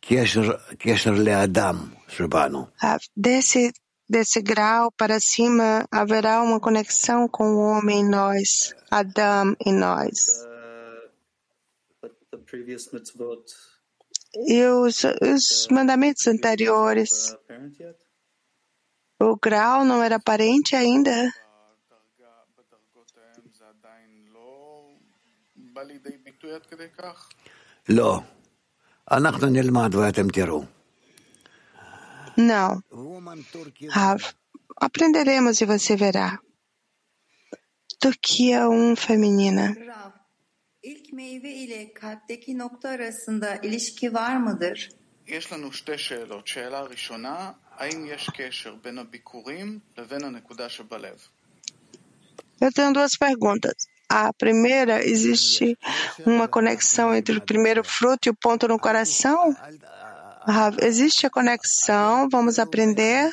קשר, קשר לאדם שבנו. Desse, desse grau para cima haverá uma conexão com o homem em nós, Adam em nós. E os, os mandamentos anteriores? O grau não era parente ainda? Não. Não. Aprenderemos e você verá. Turquia 1, feminina. İlk meyve ile kalpteki nokta arasında ilişki var mıdır? יש לנו שתי שאלות. שאלה ראשונה, האם יש קשר בין הביקורים לבין הנקודה שבלב? Eu tenho duas perguntas. A primeira, existe uma conexão entre o primeiro fruto e o ponto no coração? Existe a conexão, vamos aprender.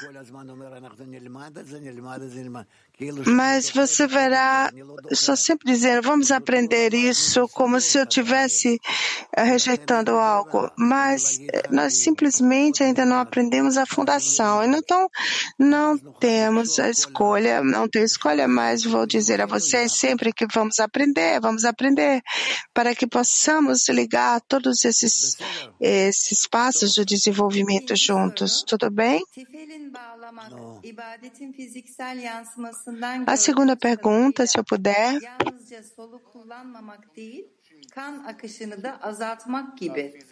Mas você verá, estou sempre dizendo, vamos aprender isso como se eu estivesse rejeitando algo. Mas nós simplesmente ainda não aprendemos a fundação. Então, não temos a escolha, não tenho escolha, mas vou dizer a vocês sempre que vamos aprender, vamos aprender, para que possamos ligar todos esses, esses passos de desenvolvimento juntos. Tudo bem? A segunda pergunta, se eu puder. kan akışını da azaltmak gibi.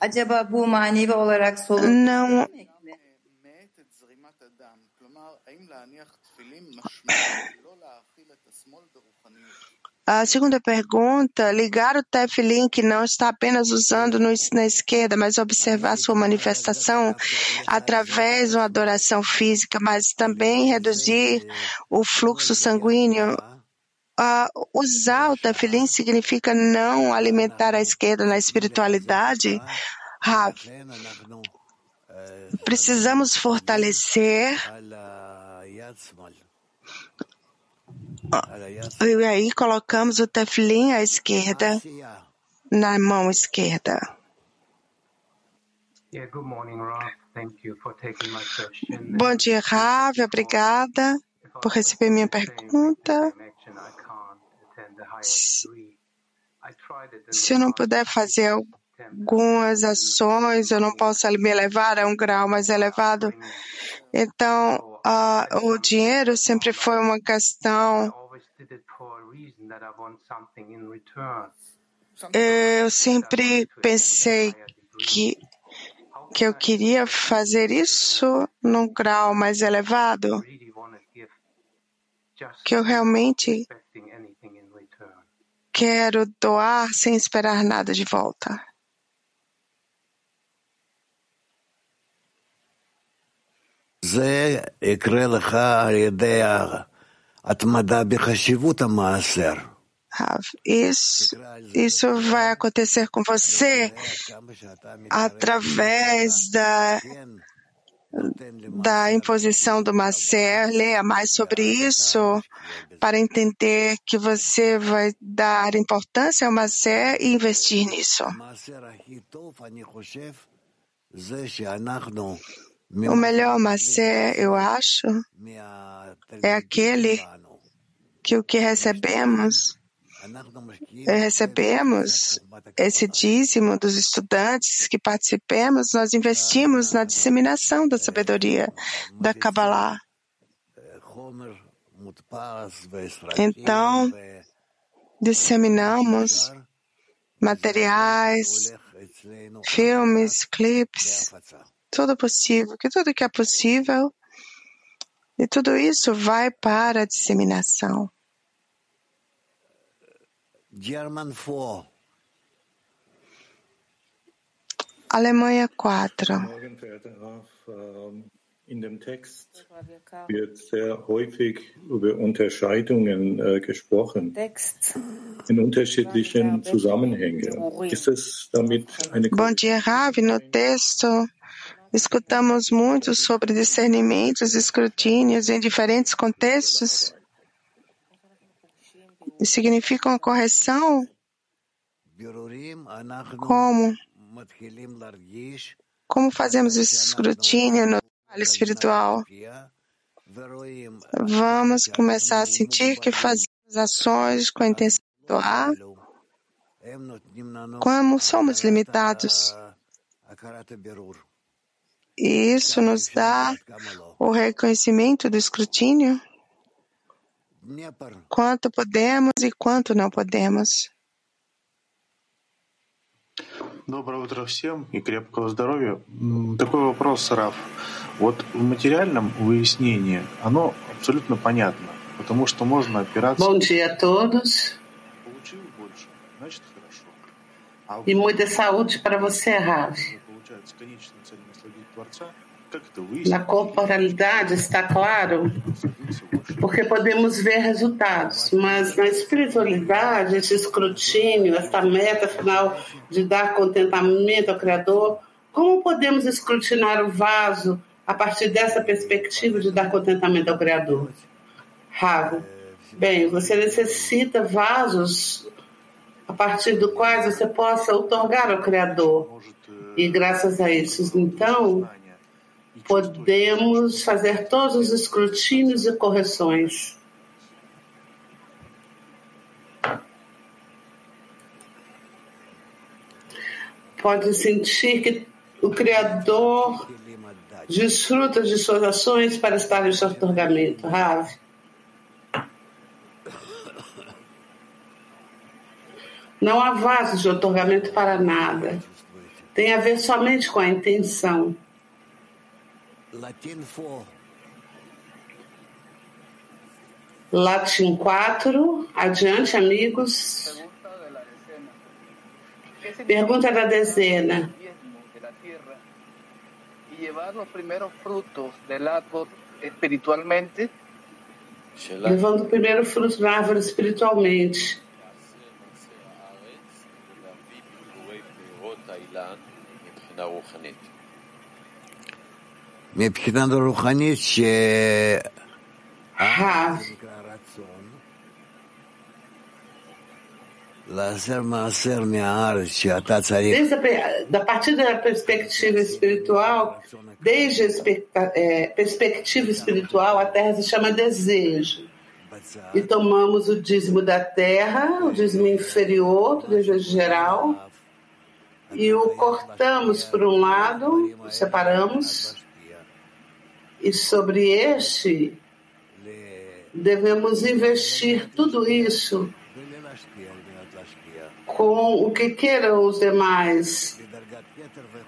Acaba bu manevi olarak soluk Não. A segunda pergunta, ligar o tefilin que não está apenas usando no, na esquerda, mas observar sua manifestação através de uma adoração física, mas também reduzir o fluxo sanguíneo. Uh, usar o tefilin significa não alimentar a esquerda na espiritualidade? Rav, precisamos fortalecer e aí colocamos o tefilim à esquerda, na mão esquerda. Bom dia, Rav. Obrigada por receber minha pergunta. Se, se eu não puder fazer algumas ações, eu não posso me elevar a um grau mais elevado. Então, uh, o dinheiro sempre foi uma questão. Eu sempre pensei que, que eu queria fazer isso num grau mais elevado, que eu realmente quero doar sem esperar nada de volta. זה יקרה לך על ידי ההתמדה בחשיבות המעשר. Isso, isso vai acontecer com você através da, da imposição do Macer. Leia mais sobre isso para entender que você vai dar importância ao Macer e investir nisso. O melhor Macer, eu acho, é aquele que o que recebemos recebemos esse dízimo dos estudantes que participemos, nós investimos na disseminação da sabedoria da Kabbalah. Então, disseminamos materiais, filmes, clipes, tudo possível, que tudo que é possível, e tudo isso vai para a disseminação. German 4. Alemanha 4. In dem Text wird sehr häufig über Unterscheidungen äh, gesprochen in unterschiedlichen Zusammenhängen. Ist es damit eine Bom dia, Ravi. No texto, escutamos muito sobre discernimentos, escrutínios em diferentes contextos. significa uma correção? Como? Como fazemos esse escrutínio no trabalho espiritual? Vamos começar a sentir que fazemos ações com a intenção de doar. Como somos limitados. E isso nos dá o reconhecimento do escrutínio? Quanto podemos e quanto não podemos. Доброе утро всем и крепкого здоровья. Такой вопрос, Раф. Вот в материальном выяснении оно абсолютно понятно, потому что можно опираться... Bom dia a todos. Получил больше, значит хорошо. E muita saúde para você, Rav. Получается, конечная цель насладить Творца. na corporalidade está claro, porque podemos ver resultados, mas na espiritualidade, esse escrutínio, essa meta final de dar contentamento ao Criador, como podemos escrutinar o vaso a partir dessa perspectiva de dar contentamento ao Criador? Rav, bem, você necessita vasos a partir do quais você possa otorgar ao Criador. E graças a isso, então, podemos fazer todos os escrutínios e correções. Pode sentir que o Criador desfruta de suas ações para estar em seu otorgamento. Rav. Não há vaso de otorgamento para nada. Tem a ver somente com a intenção. Latim 4. Adiante, amigos. Pergunta da dezena. Y llevar los primeros frutos del árbol espiritualmente. Levando o primeiro fruto da árvore espiritualmente. Desde a, pe- da partir da perspectiva espiritual, desde a perspectiva espiritual, a terra se chama desejo. E tomamos o dízimo da terra, o dízimo inferior do desejo geral, e o cortamos por um lado, separamos, e sobre este devemos investir tudo isso com o que queiram os demais.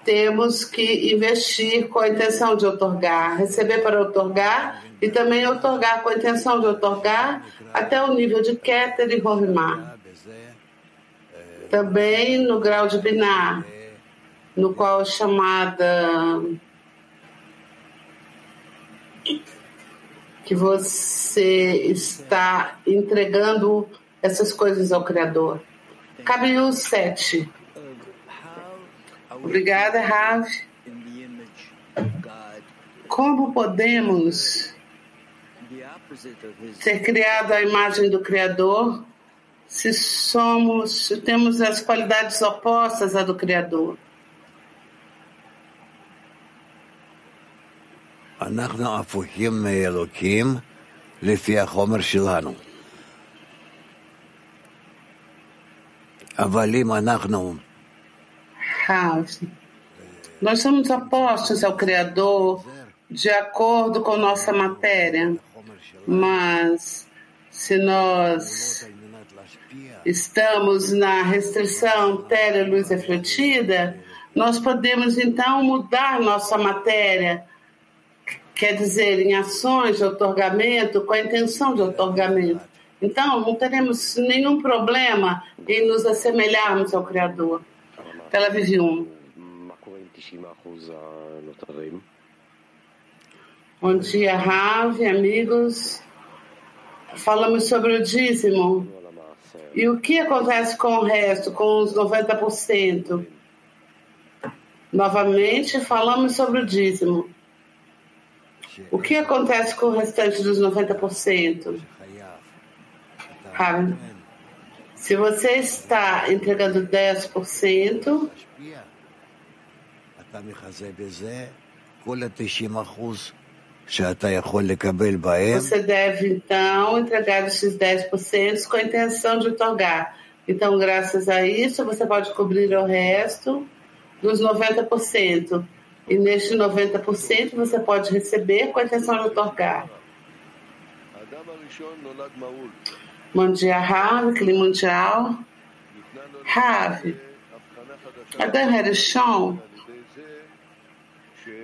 Temos que investir com a intenção de otorgar, receber para otorgar e também otorgar com a intenção de otorgar até o nível de Keter e Rorimá. Também no grau de Biná, no qual é chamada que você está entregando essas coisas ao Criador. Cabe o sete. Obrigada, Rav. Como podemos ter criado a imagem do Criador se somos, se temos as qualidades opostas à do Criador? אנחנו הפוכים מאלוקים לפי החומר שלנו. אבל אם אנחנו Rav, nós somos opostos ao Criador de acordo com nossa matéria, mas se nós estamos na restrição matéria luz refletida, nós podemos então mudar nossa matéria, quer dizer, em ações de otorgamento, com a intenção de otorgamento. Então, não teremos nenhum problema em nos assemelharmos ao Criador. Tel Aviv 1. Bom dia, Rav, amigos. Falamos sobre o dízimo. E o que acontece com o resto, com os 90%? Novamente, falamos sobre o dízimo. O que acontece com o restante dos 90%? Rav, se você está entregando 10%, você deve então entregar esses 10% com a intenção de otorgar. Então, graças a isso, você pode cobrir o resto dos 90%. E neste 90% você pode receber com a intenção de otorgar. Bom dia, Rav, clima mundial. Rav, Adam Harishon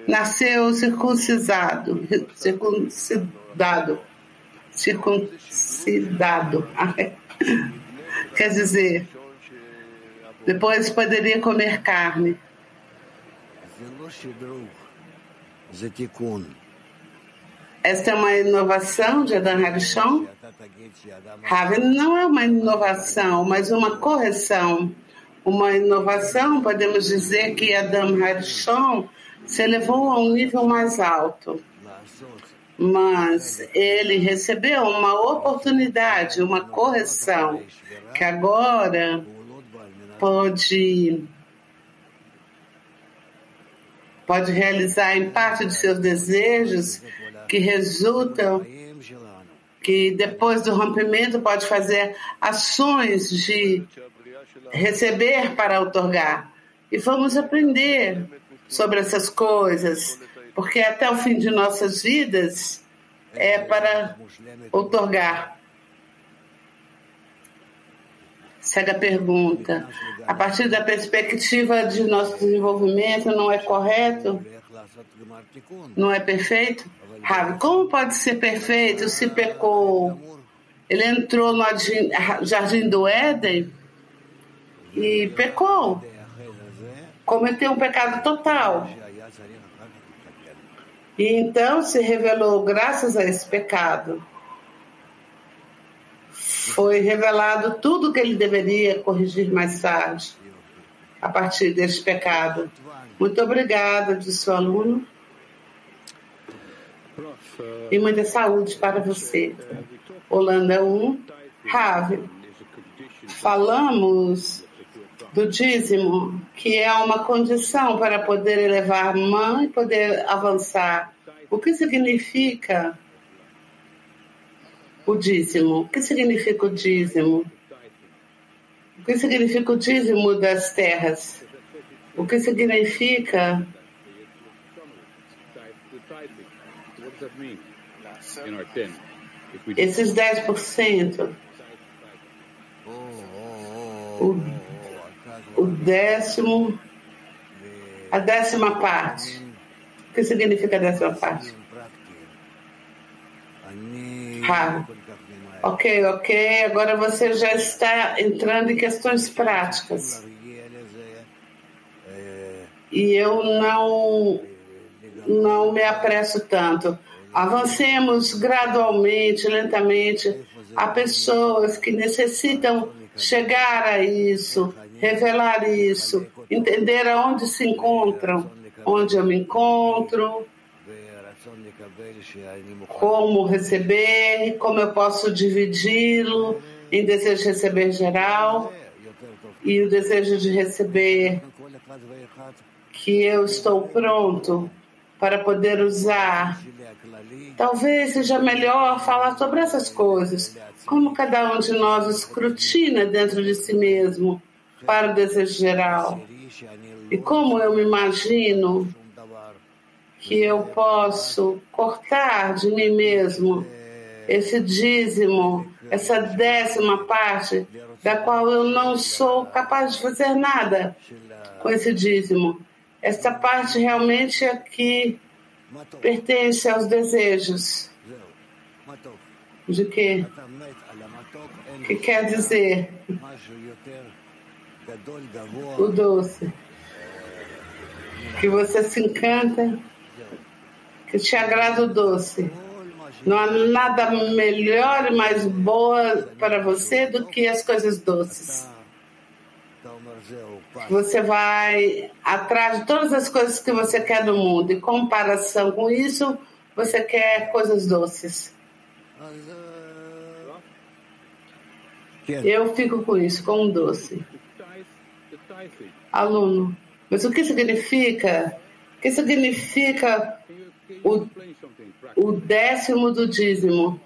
nasceu circuncisado, circuncidado, circuncidado. Quer dizer, depois poderia comer carne. Esta é uma inovação de Adam Harishon? Raven não é uma inovação, mas uma correção. Uma inovação, podemos dizer que Adam Harishon se elevou a um nível mais alto. Mas ele recebeu uma oportunidade, uma correção, que agora pode, pode realizar em parte de seus desejos que resultam que depois do rompimento pode fazer ações de receber para otorgar. E vamos aprender sobre essas coisas, porque até o fim de nossas vidas é para otorgar. Segue a pergunta. A partir da perspectiva de nosso desenvolvimento, não é correto? Não é perfeito? Rav, como pode ser perfeito se pecou? Ele entrou no jardim do Éden e pecou. Cometeu um pecado total. E então se revelou, graças a esse pecado, foi revelado tudo que ele deveria corrigir mais tarde, a partir deste pecado. Muito obrigada, disse o aluno. e muita saúde para você. Holanda 1, Rave. Falamos do dízimo, que é uma condição para poder elevar a mão e poder avançar. O que significa o dízimo? O que significa o dízimo? O que significa o dízimo das terras? O que significa esses 10%? O, o décimo, a décima parte. O que significa a décima parte? Raro. Ok, ok. Agora você já está entrando em questões práticas. E eu não, não me apresso tanto. Avancemos gradualmente, lentamente. Há pessoas que necessitam chegar a isso, revelar isso, entender aonde se encontram, onde eu me encontro, como receber, como eu posso dividi-lo em desejo de receber geral e o desejo de receber que eu estou pronto para poder usar. Talvez seja melhor falar sobre essas coisas, como cada um de nós escrutina dentro de si mesmo para o desejo geral. E como eu me imagino que eu posso cortar de mim mesmo esse dízimo, essa décima parte, da qual eu não sou capaz de fazer nada com esse dízimo. Essa parte realmente é pertence aos desejos. De quê? Que quer dizer o doce. Que você se encanta, que te agrada o doce. Não há nada melhor e mais boa para você do que as coisas doces. Você vai atrás de todas as coisas que você quer no mundo. Em comparação com isso, você quer coisas doces. Eu fico com isso, com um doce. Aluno, mas o que significa? O que significa o, o décimo do dízimo?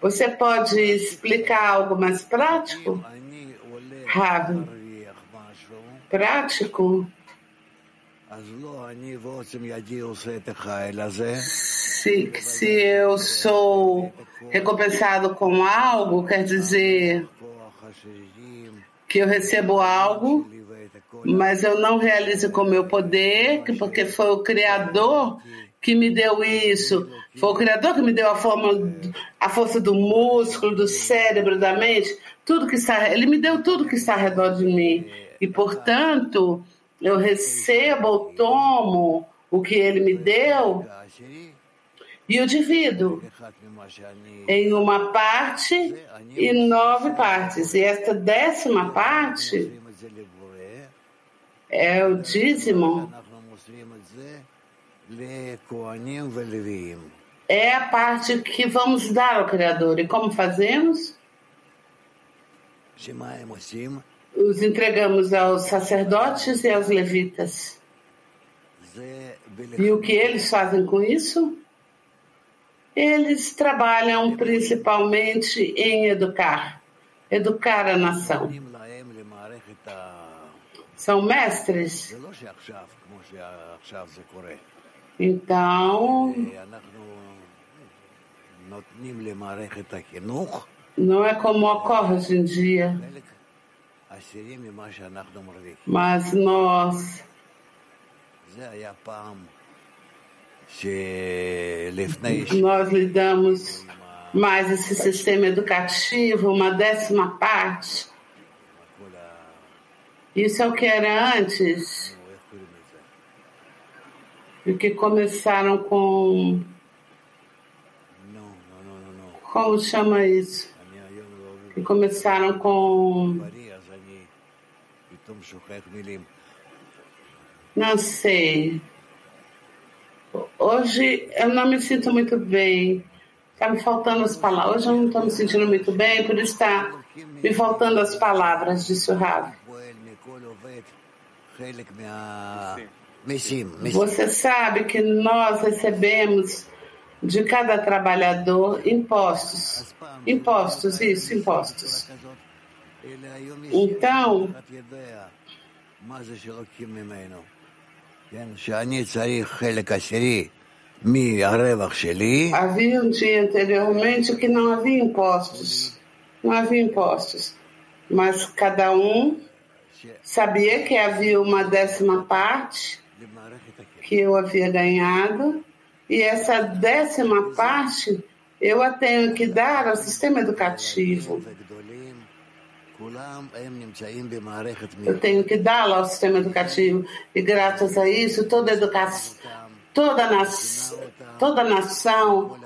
Você pode explicar algo mais prático? Rabi, prático? Se, se eu sou recompensado com algo, quer dizer que eu recebo algo, mas eu não realizo com meu poder, porque foi o Criador que me deu isso, foi o Criador que me deu a forma, a força do músculo, do cérebro, da mente, tudo que está, Ele me deu tudo que está ao redor de mim e, portanto, eu recebo ou tomo o que Ele me deu e eu divido em uma parte e nove partes. E esta décima parte é o dízimo. É a parte que vamos dar ao Criador. E como fazemos? Os entregamos aos sacerdotes e aos levitas. E o que eles fazem com isso? Eles trabalham principalmente em educar, educar a nação. São mestres. Então, não é como ocorre hoje em dia. Mas nós nós lidamos mais esse sistema educativo, uma décima parte. Isso é o que era antes. Porque começaram com. Como chama isso? Que começaram com. Não sei. Hoje eu não me sinto muito bem. Está me faltando as palavras. Hoje eu não estou me sentindo muito bem, por isso está me faltando as palavras, disse o Rav. Você sabe que nós recebemos de cada trabalhador impostos. Impostos, isso, impostos. Então, havia um dia anteriormente que não havia impostos. Não havia impostos. Mas cada um sabia que havia uma décima parte que eu havia ganhado e essa décima parte eu a tenho que dar ao sistema educativo. Eu tenho que dá-la ao sistema educativo e graças a isso toda educação, toda, na, toda nação,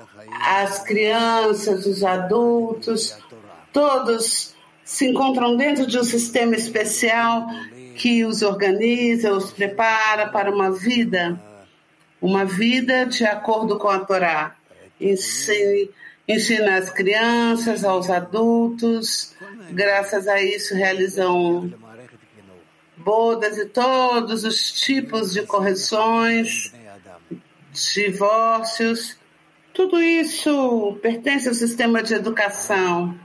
as crianças, os adultos, todos se encontram dentro de um sistema especial que os organiza, os prepara para uma vida, uma vida de acordo com a Torá. Ensina as crianças, aos adultos, graças a isso realizam bodas e todos os tipos de correções, divórcios, tudo isso pertence ao sistema de educação.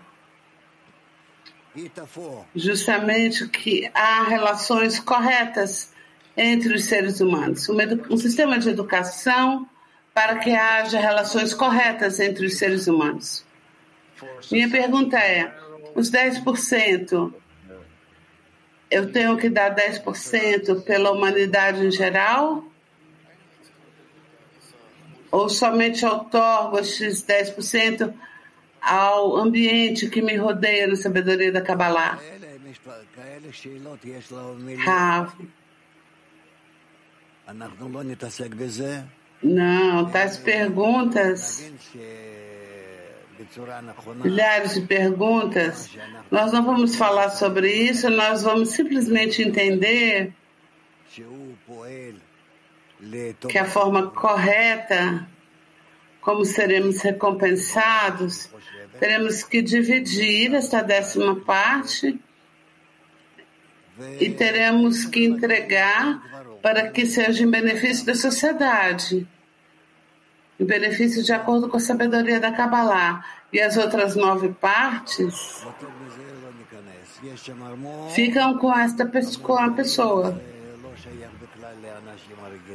Justamente que há relações corretas entre os seres humanos. Um, sistema de educação para que haja relações corretas entre os seres humanos. Minha pergunta é: os 10%, eu tenho que dar 10% pela humanidade em geral? Ou somente outorgo esses 10% ao ambiente que me rodeia na sabedoria da Kabbalah? Rav. Não, tais perguntas, milhares de perguntas, nós não vamos falar sobre isso, nós vamos simplesmente entender que a forma correta como seremos recompensados, teremos que dividir essa décima parte e teremos que entregar para que seja em benefício da sociedade, em benefício de acordo com a sabedoria da Kabbalah. E as outras nove partes ficam com esta com a pessoa.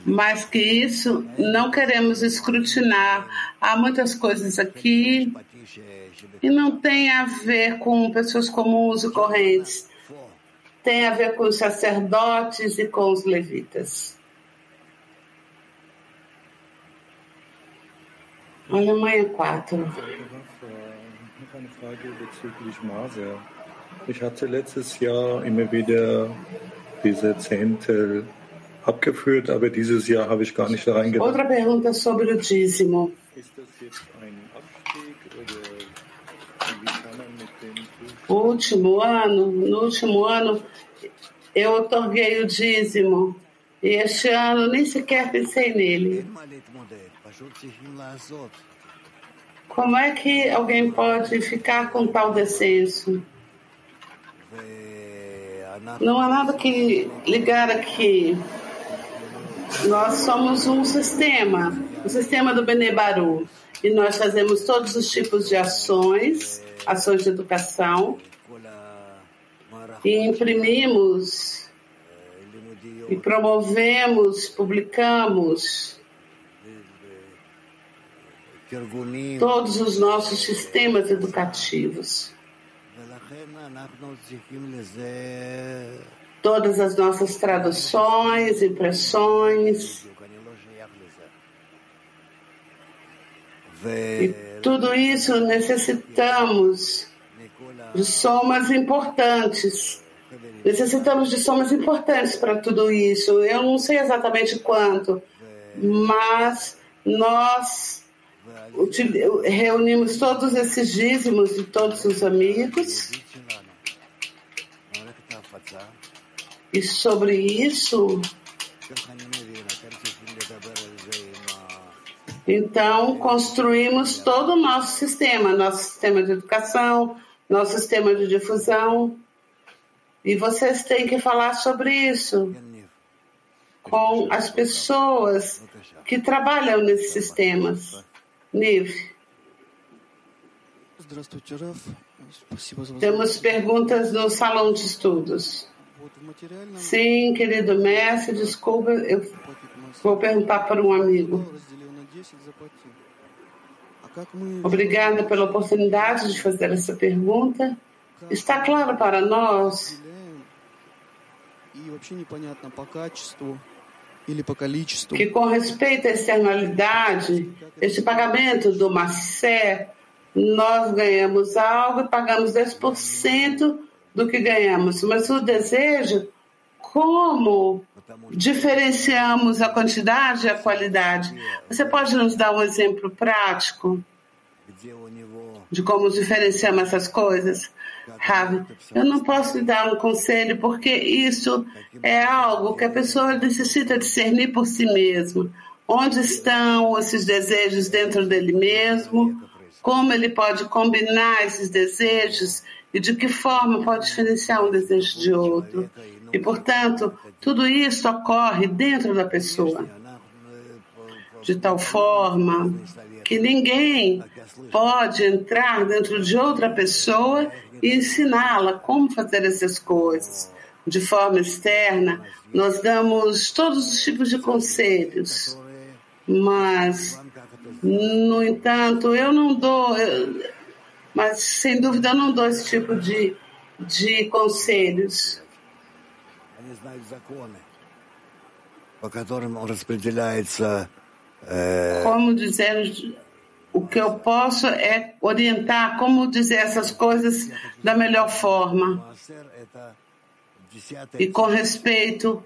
Mais que isso, não queremos escrutinar. Há muitas coisas aqui e não tem a ver com pessoas comuns e correntes tem a ver com os sacerdotes e com os levitas. Alemanha 4. Ich hatte letztes Jahr immer wieder diese Zehntel abgeführt, aber dieses Jahr habe ich gar nicht da reingedacht. Outra pergunta sobre o dízimo. Ist das jetzt ein Abstieg oder wie kann man mit dem O último ano, no último ano, eu otorguei o dízimo. E este ano nem sequer pensei nele. Como é que alguém pode ficar com tal descenso? Não há nada que ligar aqui. Nós somos um sistema, o sistema do Benebaru. E nós fazemos todos os tipos de ações, ações de educação, e imprimimos e promovemos, publicamos todos os nossos sistemas educativos. Todas as nossas traduções, impressões. E tudo isso necessitamos de somas importantes. Necessitamos de somas importantes para tudo isso. Eu não sei exatamente quanto, mas nós reunimos todos esses dízimos de todos os amigos. E sobre isso, Então, construímos todo o nosso sistema, nosso sistema de educação, nosso sistema de difusão. E vocês têm que falar sobre isso com as pessoas que trabalham nesses sistemas. Niv. Temos perguntas no salão de estudos. Sim, querido mestre, desculpa, eu vou perguntar para um amigo. Obrigada pela oportunidade de fazer essa pergunta. Está claro para nós que com respeito à externalidade, este pagamento do Macé, nós ganhamos algo e pagamos 10% do que ganhamos. Mas o desejo, como diferenciamos a quantidade e a qualidade? Você pode nos dar um exemplo prático de como diferenciamos essas coisas? Ravi, eu não posso lhe dar um conselho porque isso é algo que a pessoa necessita discernir por si mesma. Onde estão esses desejos dentro dele mesmo? Como ele pode combinar esses desejos e de que forma pode diferenciar um desejo de outro? E, portanto, tudo isso ocorre dentro da pessoa, de tal forma que ninguém pode entrar dentro de outra pessoa e ensiná-la como fazer essas coisas. De forma externa, nós damos todos os tipos de conselhos, mas, no entanto, eu não dou, mas sem dúvida eu não dou esse tipo de, de conselhos. Como dizer o que eu posso é orientar como dizer essas coisas da melhor forma. E com respeito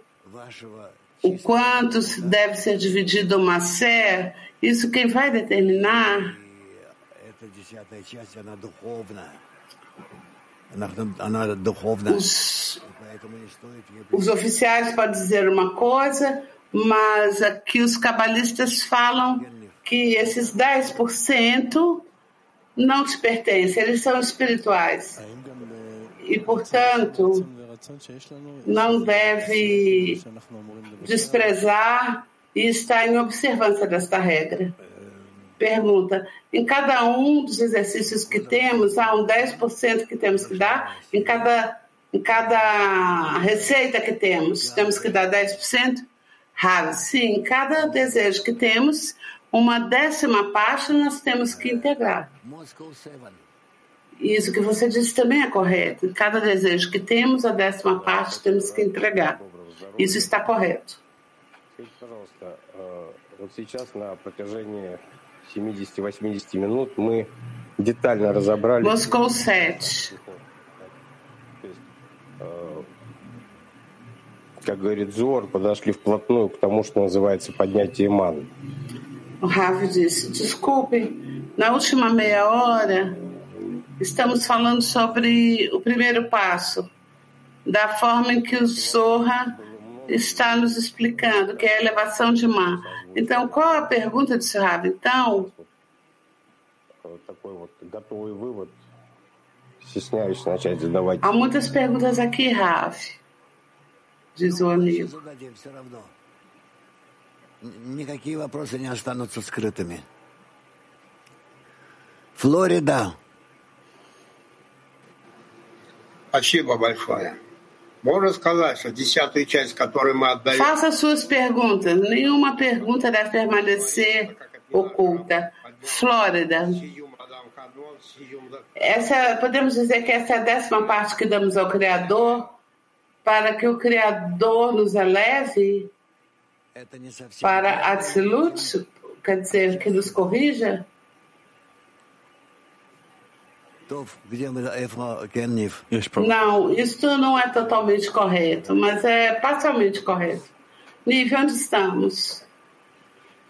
o quanto deve ser dividido uma ser, isso quem vai determinar os, os oficiais podem dizer uma coisa, mas aqui os cabalistas falam que esses 10% não te pertencem, eles são espirituais. E, portanto, não deve desprezar e estar em observância desta regra. Pergunta: em cada um dos exercícios que temos, há um 10% que temos que dar, em cada, em cada receita que temos, temos que dar 10%? Rav, sim, cada desejo que temos, uma décima parte nós temos que integrar. Isso que você disse também é correto. Cada desejo que temos, a décima parte temos que entregar. Isso está correto. Вот сейчас на протяжении 70-80 минут мы детально разобрали... Moscou 7. Как говорит Зор, подошли вплотную к тому, что называется поднятие маны. O Rav disse: desculpe, na última meia hora estamos falando sobre o primeiro passo, da forma em que o Zorra está nos explicando, que é a elevação de Má. Então, qual a pergunta de Rav? Então, há muitas perguntas aqui, Rav, diz o amigo. никакие вопросы не останутся скрытыми. Флорида. Спасибо большое. Можно сказать, что десятую часть, которую мы отдаем... Faça suas perguntas. Nenhuma pergunta deve permanecer oculta. Flórida. Essa, podemos dizer que essa é a décima parte que damos ao Criador para que o Criador nos eleve para Atzilut, quer dizer, que nos corrija? Não, isso não é totalmente correto, mas é parcialmente correto. Nível, onde estamos?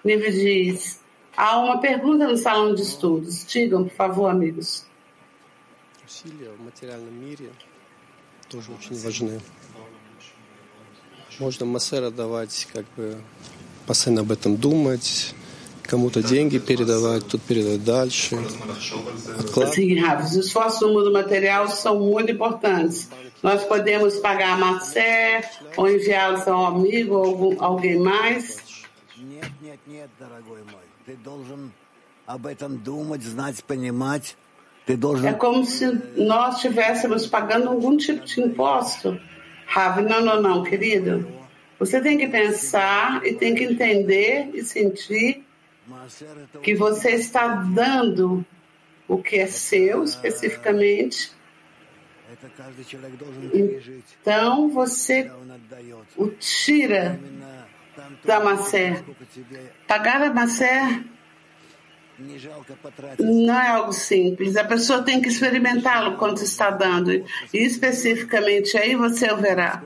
Nível diz, há uma pergunta no salão de estudos. Digam, por favor, amigos. Усилия в материальном мире тоже очень важны. Можно массера давать, как бы постоянно об этом думать, кому-то деньги передавать, тут передать дальше. Вклад. Sim, Rafa, os esforços no mundo material são muito importantes. Nós podemos pagar a Macé, ou enviá-los a um amigo ou algum, alguém mais. Нет, нет, нет, дорогой мой. Ты должен об этом думать, знать, понимать. Ты É должен... como se nós estivéssemos pagando algum tipo de imposto. Rav, não, não, não, querido. Você tem que pensar e tem que entender e sentir que você está dando o que é seu especificamente. Então você o tira da Maser. Pagar a Maser não é algo simples. A pessoa tem que experimentá-lo quando está dando. E especificamente aí você verá.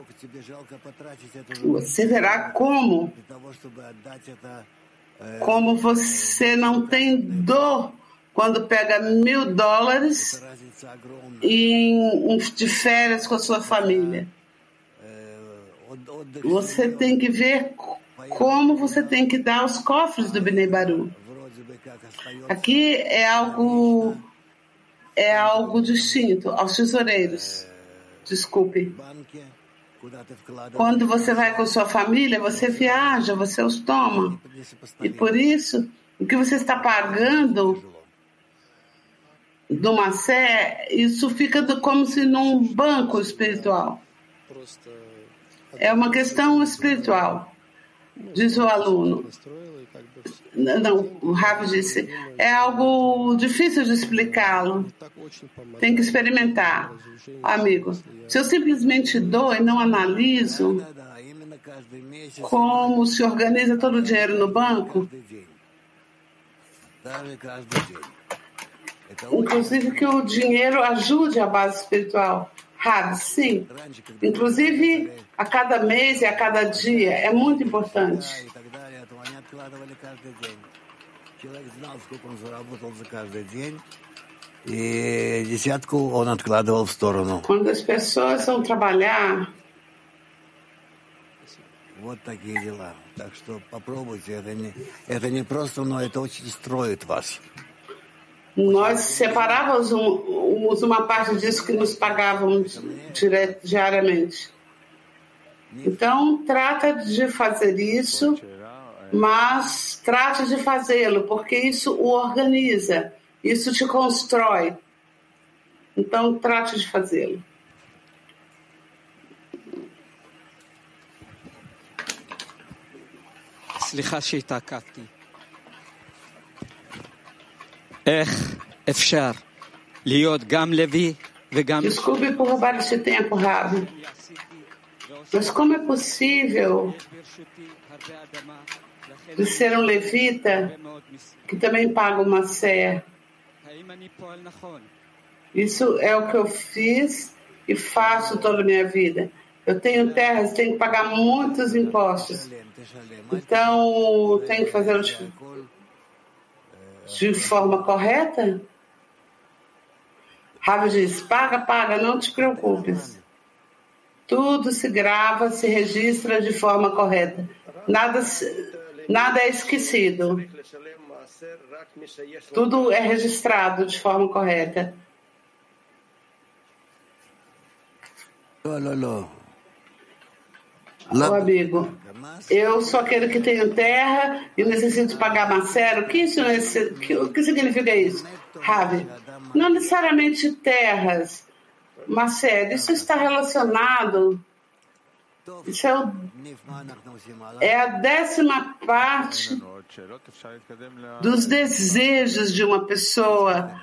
Você verá como. Como você não tem dor quando pega mil dólares e de férias com a sua família. Você tem que ver como você tem que dar os cofres do Bnei Baru. Aqui é algo é algo distinto aos tesoureiros. Desculpe. Quando você vai com sua família, você viaja, você os toma. E por isso, o que você está pagando do Macé, isso fica como se num banco espiritual. É uma questão espiritual diz o aluno. Não, o Rafa disse, é algo difícil de explicá-lo. Tem que experimentar. Amigo, se eu simplesmente dou e não analiso como se organiza todo o dinheiro no banco, inclusive que o dinheiro ajude a base espiritual. Rav, sim. раньше, когда Inclusive a cada mês e a cada dia. É muito importante. и так далее, то они откладывали каждый день. Человек знал, сколько он заработал за каждый день, и десятку он откладывал в сторону. Quando as pessoas vão trabalhar, Вот такие дела. Так что попробуйте. Это не, это не просто, но это очень строит вас. Nós separávamos um, uma parte disso que nos pagávamos direto, diariamente. Então, trata de fazer isso, mas trate de fazê-lo, porque isso o organiza, isso te constrói. Então, trate de fazê-lo. Slichashita Desculpe por roubar esse tempo, Rabi. Mas como é possível de ser um levita que também paga uma sé? Isso é o que eu fiz e faço toda a minha vida. Eu tenho terras, tenho que pagar muitos impostos. Então, tenho que fazer os de forma correta? Ravi diz: paga, paga, não te preocupes. Tudo se grava, se registra de forma correta. Nada, nada é esquecido. Tudo é registrado de forma correta. Não, não, não o amigo. Eu sou aquele que tenho terra e necessito pagar macero. O que, isso, o que significa isso? Ravi, não necessariamente terras, macero. Isso está relacionado. Isso é, o, é a décima parte dos desejos de uma pessoa